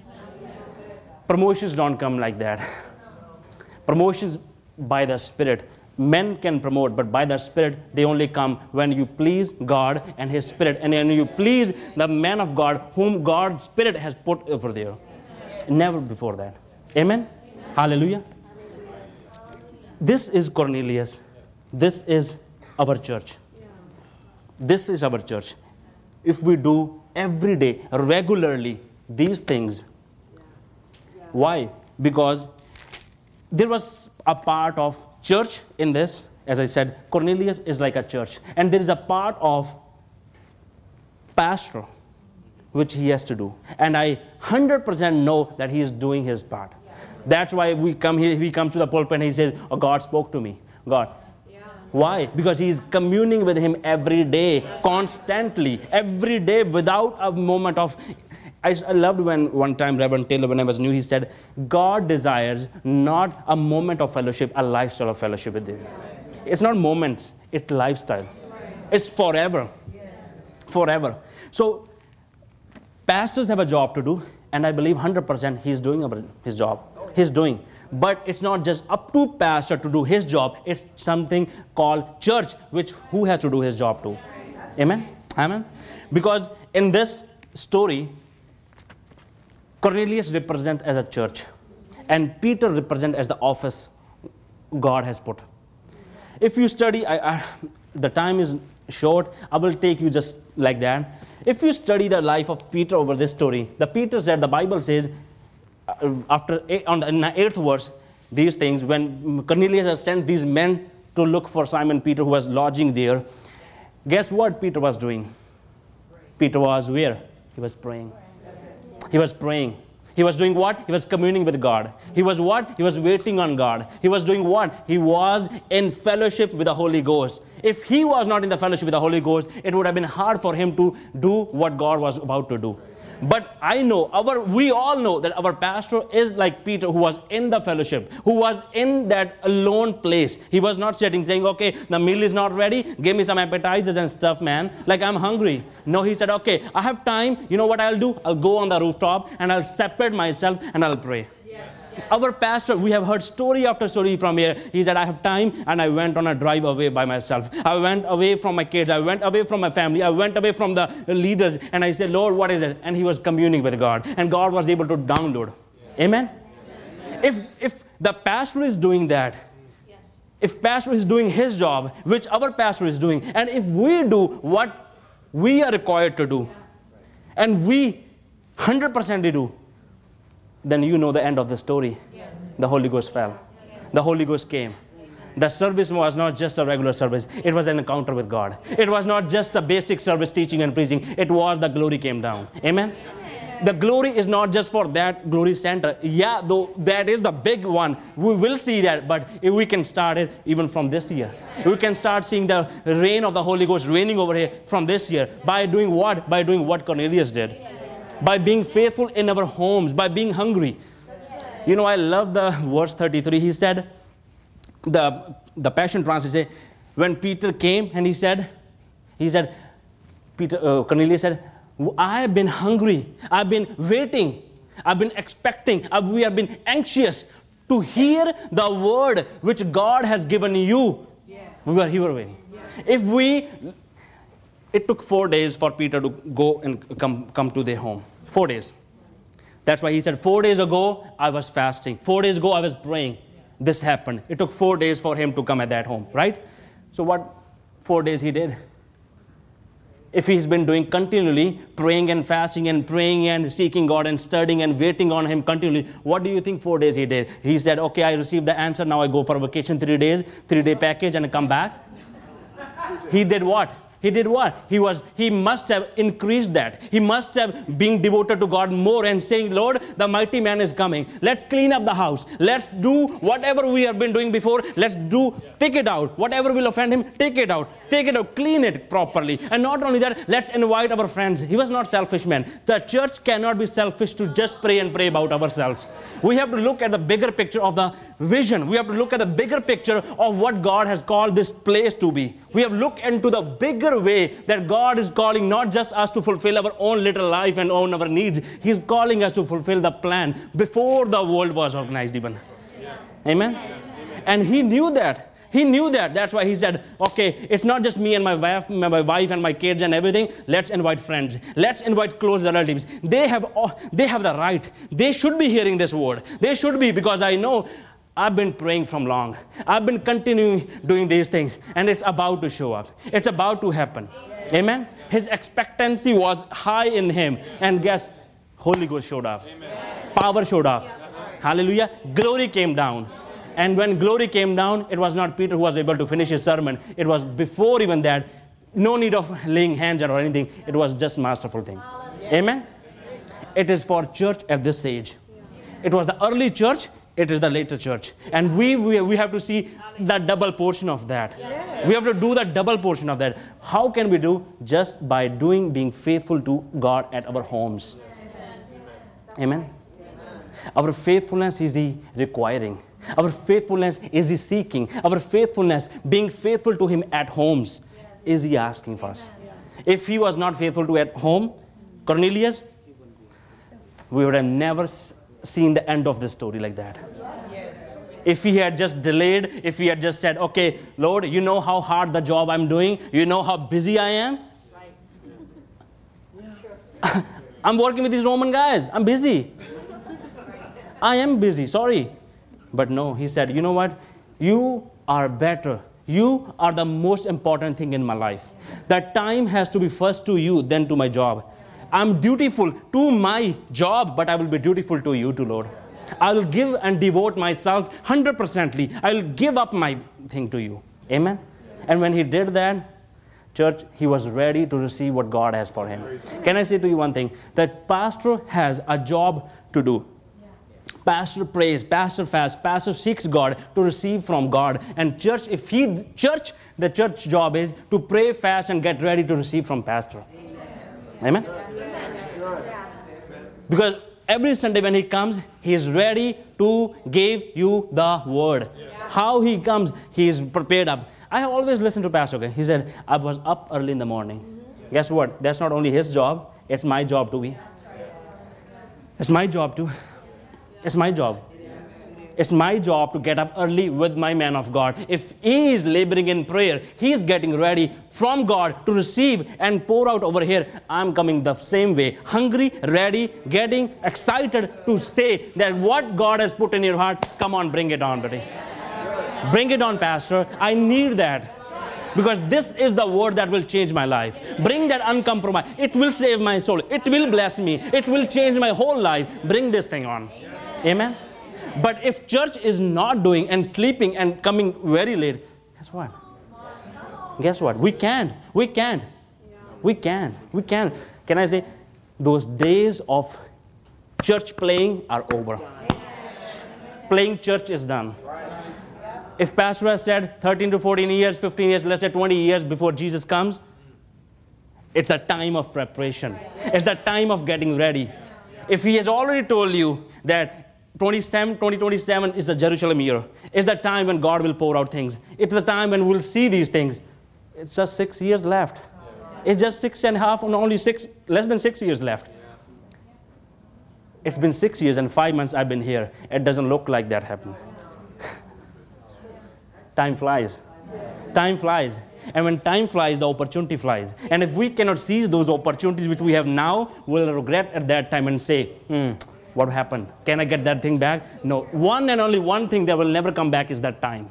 Promotions don't come like that. Promotions by the Spirit. Men can promote, but by the Spirit, they only come when you please God and His Spirit, and when you please the man of God whom God's Spirit has put over there. Never before that. Amen? Hallelujah. This is Cornelius. This is our church. This is our church. If we do every day, regularly, these things, why? Because there was a part of church in this. As I said, Cornelius is like a church. And there is a part of pastor which he has to do. And I 100% know that he is doing his part. That's why we come here, he comes to the pulpit and he says, Oh, God spoke to me. God. Why? Because he is communing with him every day, constantly, every day, without a moment of. I, I loved when one time Reverend Taylor, when I was new, he said, God desires not a moment of fellowship, a lifestyle of fellowship with him. It's not moments, it's lifestyle. It's forever. Forever. So pastors have a job to do, and I believe 100% he's doing his job. He's doing. But it's not just up to pastor to do his job. It's something called church, which who has to do his job too. Amen. Amen. Because in this story, Cornelius represents as a church, and Peter represents as the office God has put. If you study, I, I, the time is short. I will take you just like that. If you study the life of Peter over this story, the Peter said the Bible says uh, after on the the eighth verse these things when Cornelius has sent these men to look for Simon Peter who was lodging there. Guess what Peter was doing? Peter was where? He was praying. He was praying. He was doing what? He was communing with God. He was what? He was waiting on God. He was doing what? He was in fellowship with the Holy Ghost. If he was not in the fellowship with the Holy Ghost, it would have been hard for him to do what God was about to do. But I know, our, we all know that our pastor is like Peter, who was in the fellowship, who was in that alone place. He was not sitting saying, Okay, the meal is not ready. Give me some appetizers and stuff, man. Like I'm hungry. No, he said, Okay, I have time. You know what I'll do? I'll go on the rooftop and I'll separate myself and I'll pray. Our pastor, we have heard story after story from here. He said, I have time, and I went on a drive away by myself. I went away from my kids. I went away from my family. I went away from the leaders, and I said, Lord, what is it? And he was communing with God, and God was able to download. Amen? If, if the pastor is doing that, if pastor is doing his job, which our pastor is doing, and if we do what we are required to do, and we 100% do, then you know the end of the story. The Holy Ghost fell. The Holy Ghost came. The service was not just a regular service, it was an encounter with God. It was not just a basic service teaching and preaching, it was the glory came down. Amen? The glory is not just for that glory center. Yeah, though that is the big one. We will see that, but if we can start it even from this year. We can start seeing the rain of the Holy Ghost raining over here from this year by doing what? By doing what Cornelius did. By being faithful in our homes, by being hungry. You know, I love the [laughs] verse 33. He said, the, the Passion Translation say, when Peter came and he said, he said, Peter, uh, Cornelius said, I have been hungry. I've been waiting. I've been expecting. I've, we have been anxious to hear the word which God has given you. Yeah. We were here waiting. Yeah. If we, it took four days for Peter to go and come, come to their home. Four days. That's why he said, Four days ago, I was fasting. Four days ago, I was praying. This happened. It took four days for him to come at that home, right? So, what four days he did? If he's been doing continually, praying and fasting and praying and seeking God and studying and waiting on Him continually, what do you think four days he did? He said, Okay, I received the answer. Now I go for a vacation, three days, three day package, and I come back. he did what? He did what? He was he must have increased that. He must have been devoted to god more and saying lord the mighty man is coming. Let's clean up the house. Let's do whatever we have been doing before. Let's do take it out. Whatever will offend him take it out. Take it out. Clean it properly. And not only that let's invite our friends. He was not selfish man. The church cannot be selfish to just pray and pray about ourselves. We have to look at the bigger picture of the vision. We have to look at the bigger picture of what god has called this place to be we have looked into the bigger way that God is calling not just us to fulfill our own little life and own our needs, He's calling us to fulfill the plan before the world was organized, even. Yeah. Amen? And He knew that. He knew that. That's why he said, okay, it's not just me and my wife, my wife and my kids and everything. Let's invite friends. Let's invite close relatives. They have, they have the right. They should be hearing this word. They should be because I know I've been praying from long. I've been continuing doing these things, and it's about to show up. It's about to happen. Amen. Amen? His expectancy was high in him, and guess, Holy Ghost showed up. Amen. Power showed up. Hallelujah. Glory came down. And when glory came down, it was not Peter who was able to finish his sermon. It was before even that. No need of laying hands or anything. It was just masterful thing. Amen. It is for church at this age. It was the early church it is the later church. And we, we, we have to see that double portion of that. Yes. We have to do that double portion of that. How can we do? Just by doing, being faithful to God at our homes. Amen. Our faithfulness is He requiring. Our faithfulness is He seeking. Our faithfulness, being faithful to Him at homes, is He asking for us. If He was not faithful to at home, Cornelius, we would have never seen the end of the story like that. If he had just delayed, if he had just said, okay, Lord, you know how hard the job I'm doing, you know how busy I am. [laughs] I'm working with these Roman guys, I'm busy. I am busy, sorry. But no, he said, you know what? You are better. You are the most important thing in my life. That time has to be first to you, then to my job. I'm dutiful to my job, but I will be dutiful to you, to Lord. I will give and devote myself 100%. I will give up my thing to you. Amen. And when he did that, church, he was ready to receive what God has for him. Can I say to you one thing? That pastor has a job to do. Pastor prays, pastor fasts, pastor seeks God to receive from God. And church, if he church, the church job is to pray, fast, and get ready to receive from pastor. Amen. Because every Sunday when he comes, he is ready to give you the word. How he comes, he is prepared up. I have always listened to Pastor. Okay? He said, I was up early in the morning. Guess what? That's not only his job, it's my job to be. It's my job to. It's my job. It's my job to get up early with my man of God. If he is laboring in prayer, he is getting ready from God to receive and pour out over here. I'm coming the same way, hungry, ready, getting excited to say that what God has put in your heart, come on, bring it on, buddy. Bring it on, Pastor. I need that. Because this is the word that will change my life. Bring that uncompromised. It will save my soul. It will bless me. It will change my whole life. Bring this thing on. Amen. But if church is not doing and sleeping and coming very late, guess what? Guess what? We can't. We can't. We can. We can. Can I say, those days of church playing are over. Playing church is done. If Pastor has said 13 to 14 years, 15 years, let's say 20 years before Jesus comes, it's the time of preparation. It's the time of getting ready. If he has already told you that 27, 2027 is the Jerusalem year, it's the time when God will pour out things. It's the time when we'll see these things. It's just six years left. It's just six and a half, and only six, less than six years left. It's been six years and five months I've been here. It doesn't look like that happened. [laughs] time flies. Time flies. And when time flies, the opportunity flies. And if we cannot seize those opportunities which we have now, we'll regret at that time and say, hmm, what happened? Can I get that thing back? No. One and only one thing that will never come back is that time.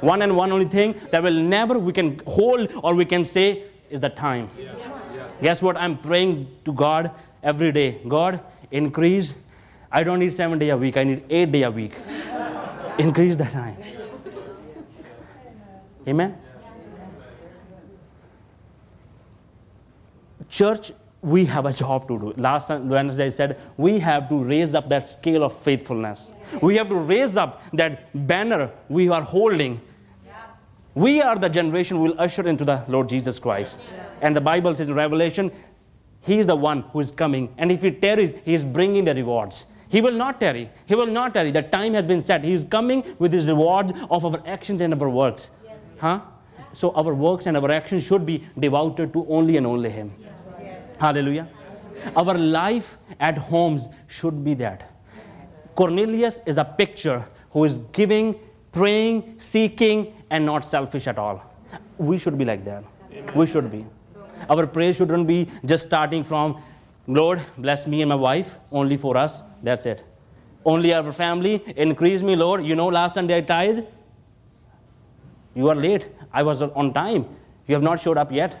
One and one only thing that will never we can hold or we can say is the time. Guess what? I'm praying to God every day. God, increase. I don't need seven day a week. I need eight day a week. increase the time. Amen. Church, we have a job to do. Last Wednesday I said we have to raise up that scale of faithfulness. We have to raise up that banner we are holding. We are the generation we will usher into the Lord Jesus Christ. And the Bible says in Revelation, He is the one who is coming. And if He tarries, He is bringing the rewards. He will not tarry. He will not tarry. The time has been set. He is coming with His rewards of our actions and our works. Huh? So our works and our actions should be devoted to only and only Him. Hallelujah. Our life at homes should be that. Cornelius is a picture who is giving, praying, seeking, and not selfish at all. We should be like that. We should be. Our prayer shouldn't be just starting from, Lord, bless me and my wife, only for us. That's it. Only our family, increase me, Lord. You know, last Sunday I tithed. You are late. I was on time. You have not showed up yet.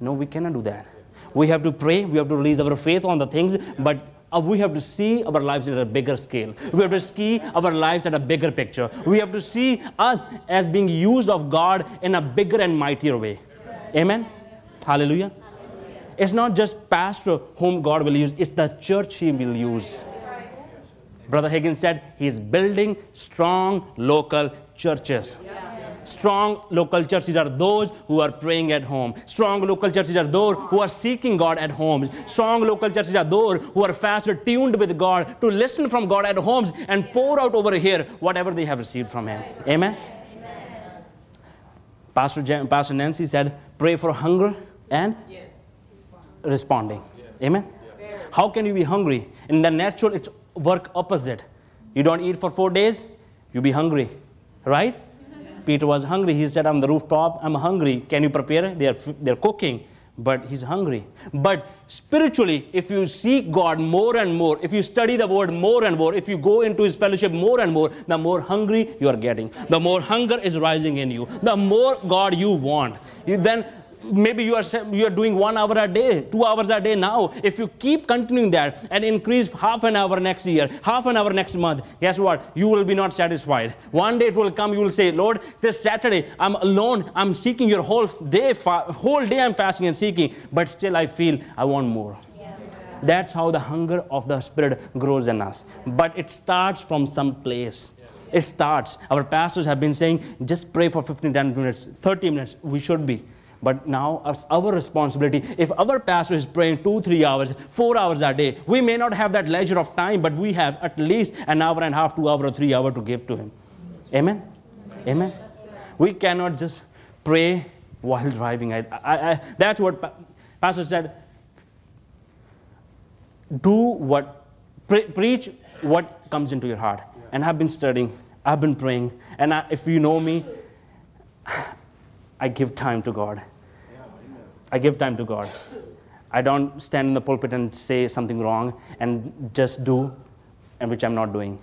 No, we cannot do that. We have to pray. We have to release our faith on the things, but uh, we have to see our lives at a bigger scale. We have to see our lives at a bigger picture. We have to see us as being used of God in a bigger and mightier way. Amen. Hallelujah. It's not just pastor whom God will use, it's the church he will use. Brother Higgins said he's building strong local churches. Strong local churches are those who are praying at home. Strong local churches are those who are seeking God at homes. Strong local churches are those who are faster tuned with God to listen from God at homes and pour out over here whatever they have received from Him. Amen. Pastor, Jan, Pastor Nancy said, pray for hunger and yes. responding. Amen. How can you be hungry? In the natural, it's work opposite. You don't eat for four days, you be hungry, right? Peter was hungry. He said, I'm the rooftop, I'm hungry. Can you prepare? They're, they're cooking, but he's hungry. But spiritually, if you seek God more and more, if you study the word more and more, if you go into his fellowship more and more, the more hungry you are getting. The more hunger is rising in you. The more God you want. You then maybe you are you are doing one hour a day two hours a day now. If you keep continuing that and increase half an hour next year half an hour next month guess what? You will be not satisfied. One day it will come you will say lord this saturday i'm alone. I'm seeking your whole day whole day i'm fasting and seeking but still i feel i want more. That's how the hunger of the spirit grows in us. But it starts from some place. It starts. Our pastors have been saying just pray for 15 10 minutes 30 minutes we should be but now it's our responsibility. If our pastor is praying two, three hours, four hours a day, we may not have that leisure of time, but we have at least an hour and a half, two hour, or three hour to give to him. Amen. Amen. We cannot just pray while [laughs] driving. I, I, I, that's what pastor said. Do what pre- preach what comes into your heart. And I've been studying. I've been praying. And I, if you know me, [sighs] I give time to God. I give time to God. I don't stand in the pulpit and say something wrong and just do and which I'm not doing.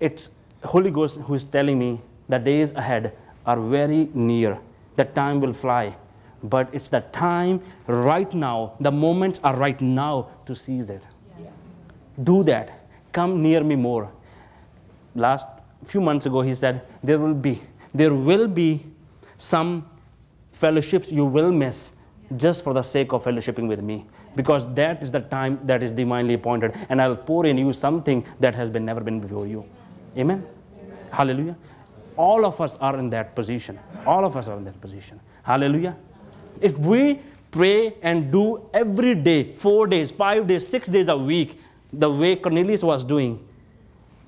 It's Holy Ghost who is telling me the days ahead are very near. The time will fly. But it's the time right now. The moments are right now to seize it. Do that. Come near me more. Last few months ago, he said, There will be, there will be some fellowships you will miss just for the sake of fellowshipping with me. Because that is the time that is divinely appointed, and I'll pour in you something that has been never been before you. Amen. Hallelujah. All of us are in that position. All of us are in that position. Hallelujah. If we pray and do every day, four days, five days, six days a week, the way Cornelius was doing,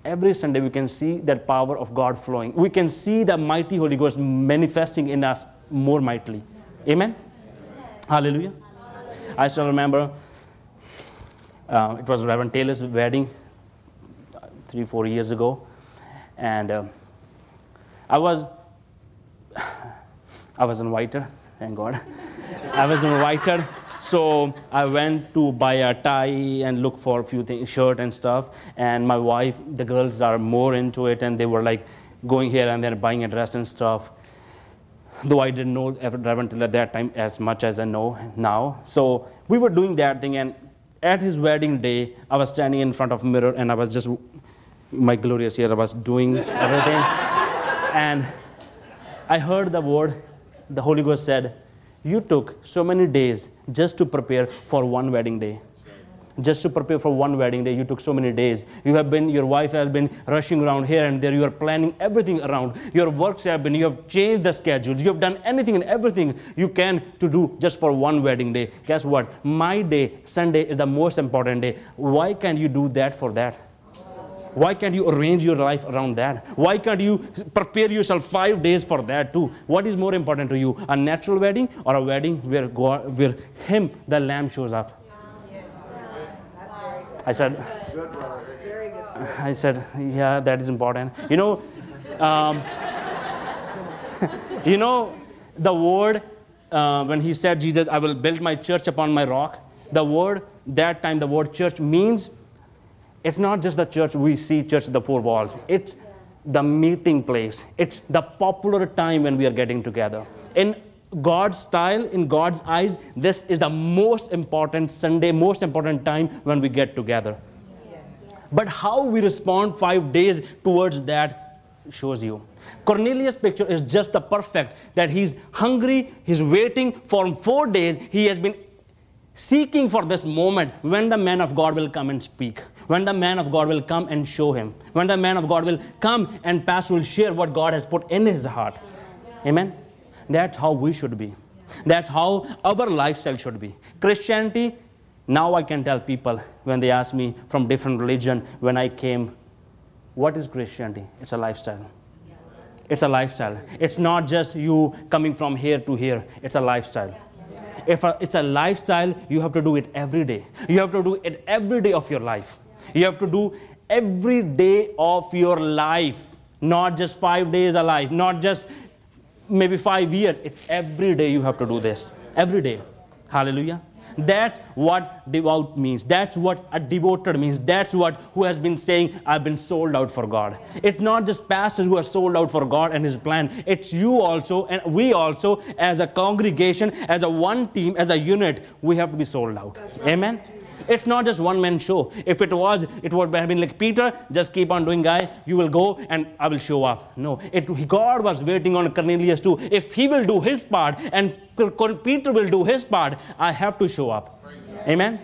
every Sunday we can see that power of God flowing. We can see the mighty Holy Ghost manifesting in us more mightily. Amen? Hallelujah. I still remember uh, it was Reverend Taylor's wedding uh, three, four years ago. And uh, I was [sighs] I was invited, thank God. [laughs] I was invited. So I went to buy a tie and look for a few things, shirt and stuff. And my wife, the girls are more into it, and they were like going here and there buying a dress and stuff. Though I didn't know Taylor at that time as much as I know now. So we were doing that thing, and at his wedding day, I was standing in front of mirror and I was just my glorious year, I was doing everything. [laughs] and I heard the word, the Holy Ghost said, You took so many days just to prepare for one wedding day. Just to prepare for one wedding day, you took so many days. You have been, your wife has been rushing around here and there. You are planning everything around. Your works have been, you have changed the schedules. You have done anything and everything you can to do just for one wedding day. Guess what? My day, Sunday, is the most important day. Why can't you do that for that? Why can't you arrange your life around that? Why can't you prepare yourself five days for that too? What is more important to you, a natural wedding or a wedding where God, where Him, the Lamb, shows up? I said, I said, yeah, that is important. You know, um, [laughs] you know, the word uh, when He said, Jesus, I will build my church upon my rock. The word that time, the word church means it's not just the church we see church the four walls. It's the meeting place. It's the popular time when we are getting together. In God's style, in God's eyes, this is the most important Sunday, most important time when we get together. But how we respond five days towards that shows you. Cornelius' picture is just the perfect that he's hungry, he's waiting for four days, he has been seeking for this moment when the man of God will come and speak, when the man of God will come and show him, when the man of God will come and Pastor will share what God has put in his heart. Amen? That's how we should be. That's how our lifestyle should be. Christianity, now I can tell people when they ask me from different religion when I came, what is Christianity? It's a lifestyle. It's a lifestyle. It's not just you coming from here to here. It's a lifestyle if it's a lifestyle, you have to do it every day. You have to do it every day of your life. You have to do every day of your life, not just five days alive, not just maybe five years. It's every day you have to do this. Every day. Hallelujah. That's what devout means. That's what a devoted means. That's what who has been saying, I've been sold out for God. It's not just pastors who are sold out for God and His plan. It's you also, and we also, as a congregation, as a one team, as a unit, we have to be sold out. Right. Amen. It's not just one man show. If it was, it would have been like Peter, just keep on doing, guy. You will go and I will show up. No, it, God was waiting on Cornelius too. If he will do his part and Peter will do his part, I have to show up. Amen.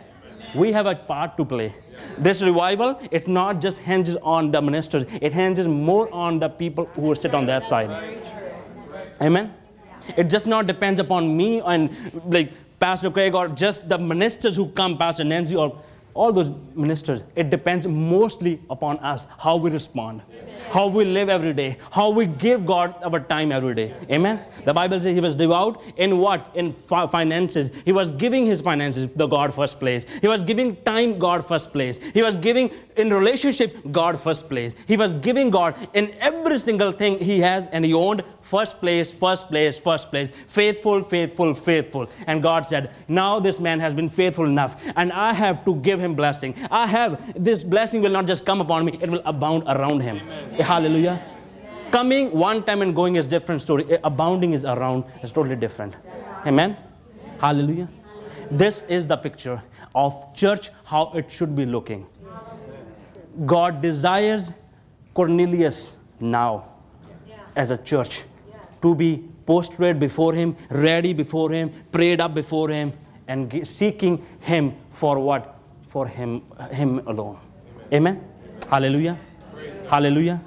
We have a part to play. This revival, it not just hinges on the ministers, it hinges more on the people who sit on that side. Amen. It just not depends upon me and like Pastor Craig or just the ministers who come, Pastor Nancy or all those ministers. It depends mostly upon us, how we respond, how we live every day, how we give God our time every day. Amen. The Bible says he was devout in what? In finances. He was giving his finances the God first place. He was giving time God first place. He was giving in relationship God first place. He was giving God in every single thing he has and he owned first place, first place, first place. Faithful, faithful, faithful. And God said, Now this man has been faithful enough, and I have to give him blessing. I have, this blessing will not just come upon me, it will abound around him. Hallelujah. Coming one time and going is different story. Abounding is around is totally different. Amen. Hallelujah. This is the picture of church, how it should be looking. God desires Cornelius now as a church to be prostrate before Him, ready before Him, prayed up before Him, and seeking Him for what? For Him, Him alone. Amen. Hallelujah. Hallelujah.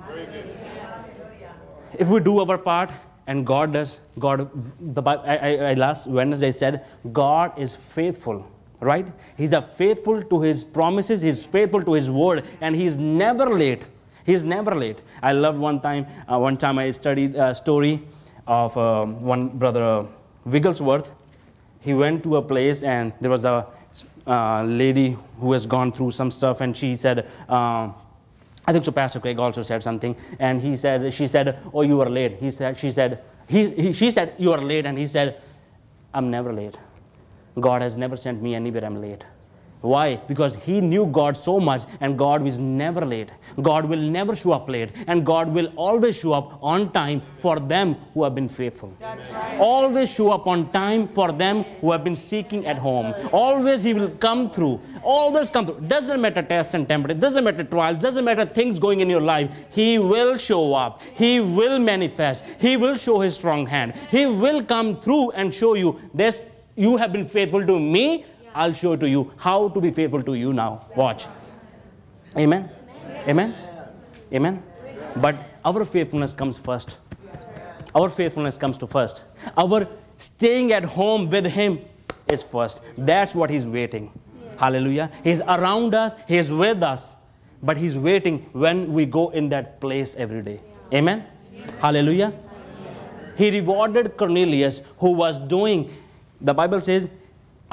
If we do our part and God does, God, the I, I, I last Wednesday said, God is faithful, right? He's a faithful to His promises, He's faithful to His word, and He's never late. He's never late. I loved one time, uh, one time I studied a story of uh, one brother Wigglesworth. He went to a place and there was a uh, lady who has gone through some stuff, and she said, uh, I think so. Pastor Craig also said something, and he said, she said, "Oh, you were late." He said, she said, he, he, she said, "You are late," and he said, "I'm never late. God has never sent me anywhere I'm late." Why? Because he knew God so much, and God was never late. God will never show up late, and God will always show up on time for them who have been faithful. Always show up on time for them who have been seeking at home. Always He will come through. Always come through. Doesn't matter test and temperature, doesn't matter trials, doesn't matter things going in your life. He will show up. He will manifest. He will show His strong hand. He will come through and show you this. You have been faithful to me. I'll show to you how to be faithful to you now. Watch. Amen. Amen. Amen. But our faithfulness comes first. Our faithfulness comes to first. Our staying at home with Him is first. That's what He's waiting. Hallelujah. He's around us, He's with us, but He's waiting when we go in that place every day. Amen. Hallelujah. He rewarded Cornelius who was doing, the Bible says,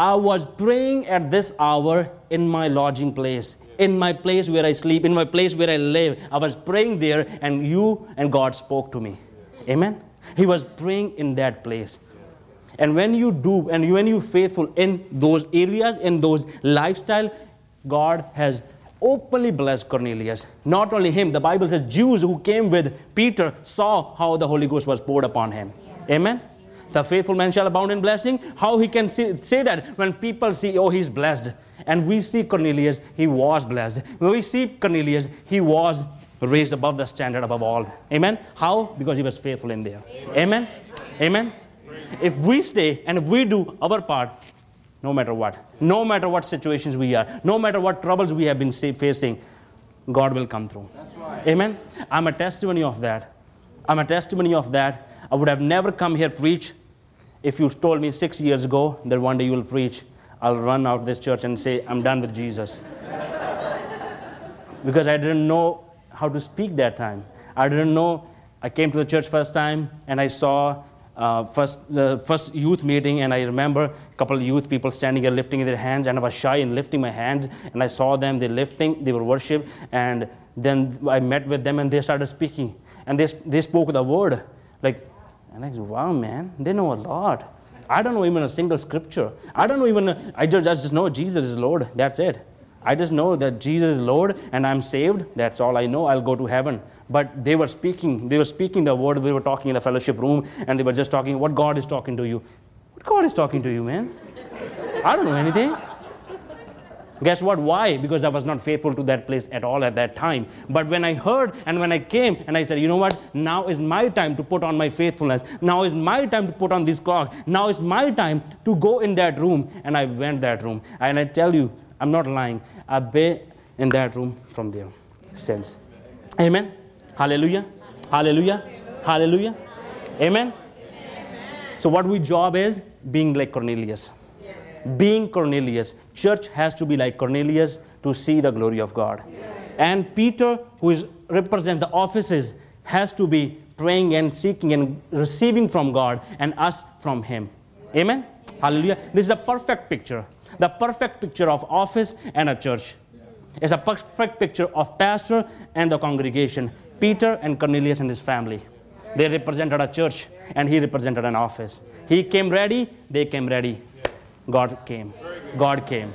I was praying at this hour in my lodging place, in my place where I sleep, in my place where I live. I was praying there, and you and God spoke to me. Amen. He was praying in that place. And when you do, and when you faithful in those areas, in those lifestyle, God has openly blessed Cornelius. Not only him, the Bible says Jews who came with Peter saw how the Holy Ghost was poured upon him. Amen. The faithful man shall abound in blessing. How he can say, say that when people see, oh, he's blessed. And we see Cornelius, he was blessed. When we see Cornelius, he was raised above the standard above all. Amen. How? Because he was faithful in there. Amen. Amen. If we stay and if we do our part, no matter what, no matter what situations we are, no matter what troubles we have been facing, God will come through. Amen. I'm a testimony of that. I'm a testimony of that. I would have never come here preach if you told me six years ago that one day you will preach. I'll run out of this church and say, I'm done with Jesus. [laughs] because I didn't know how to speak that time. I didn't know. I came to the church first time and I saw uh, first the first youth meeting and I remember a couple of youth people standing here lifting their hands and I was shy in lifting my hands and I saw them they lifting they were worship and then I met with them and they started speaking and they they spoke the word like and I said wow man they know a lot I don't know even a single scripture I don't know even I just I just know Jesus is Lord that's it I just know that Jesus is Lord and I'm saved. That's all I know. I'll go to heaven. But they were speaking, they were speaking the word. We were talking in the fellowship room and they were just talking what God is talking to you. What God is talking to you, man? [laughs] I don't know anything. Guess what? Why? Because I was not faithful to that place at all at that time. But when I heard and when I came and I said, you know what? Now is my time to put on my faithfulness. Now is my time to put on this clock. Now is my time to go in that room. And I went that room. And I tell you, I'm not lying. I've been in that room from there since. Amen. Hallelujah. Hallelujah. Hallelujah. Amen. So what we job is being like Cornelius. Being Cornelius. Church has to be like Cornelius to see the glory of God. And Peter, who is represents the offices, has to be praying and seeking and receiving from God and us from Him. Amen. Hallelujah. This is a perfect picture. The perfect picture of office and a church. It's a perfect picture of pastor and the congregation. Peter and Cornelius and his family. They represented a church and he represented an office. He came ready, they came ready. God came. God came.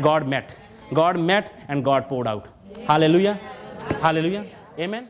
God met. God met and God poured out. Hallelujah. Hallelujah. Amen.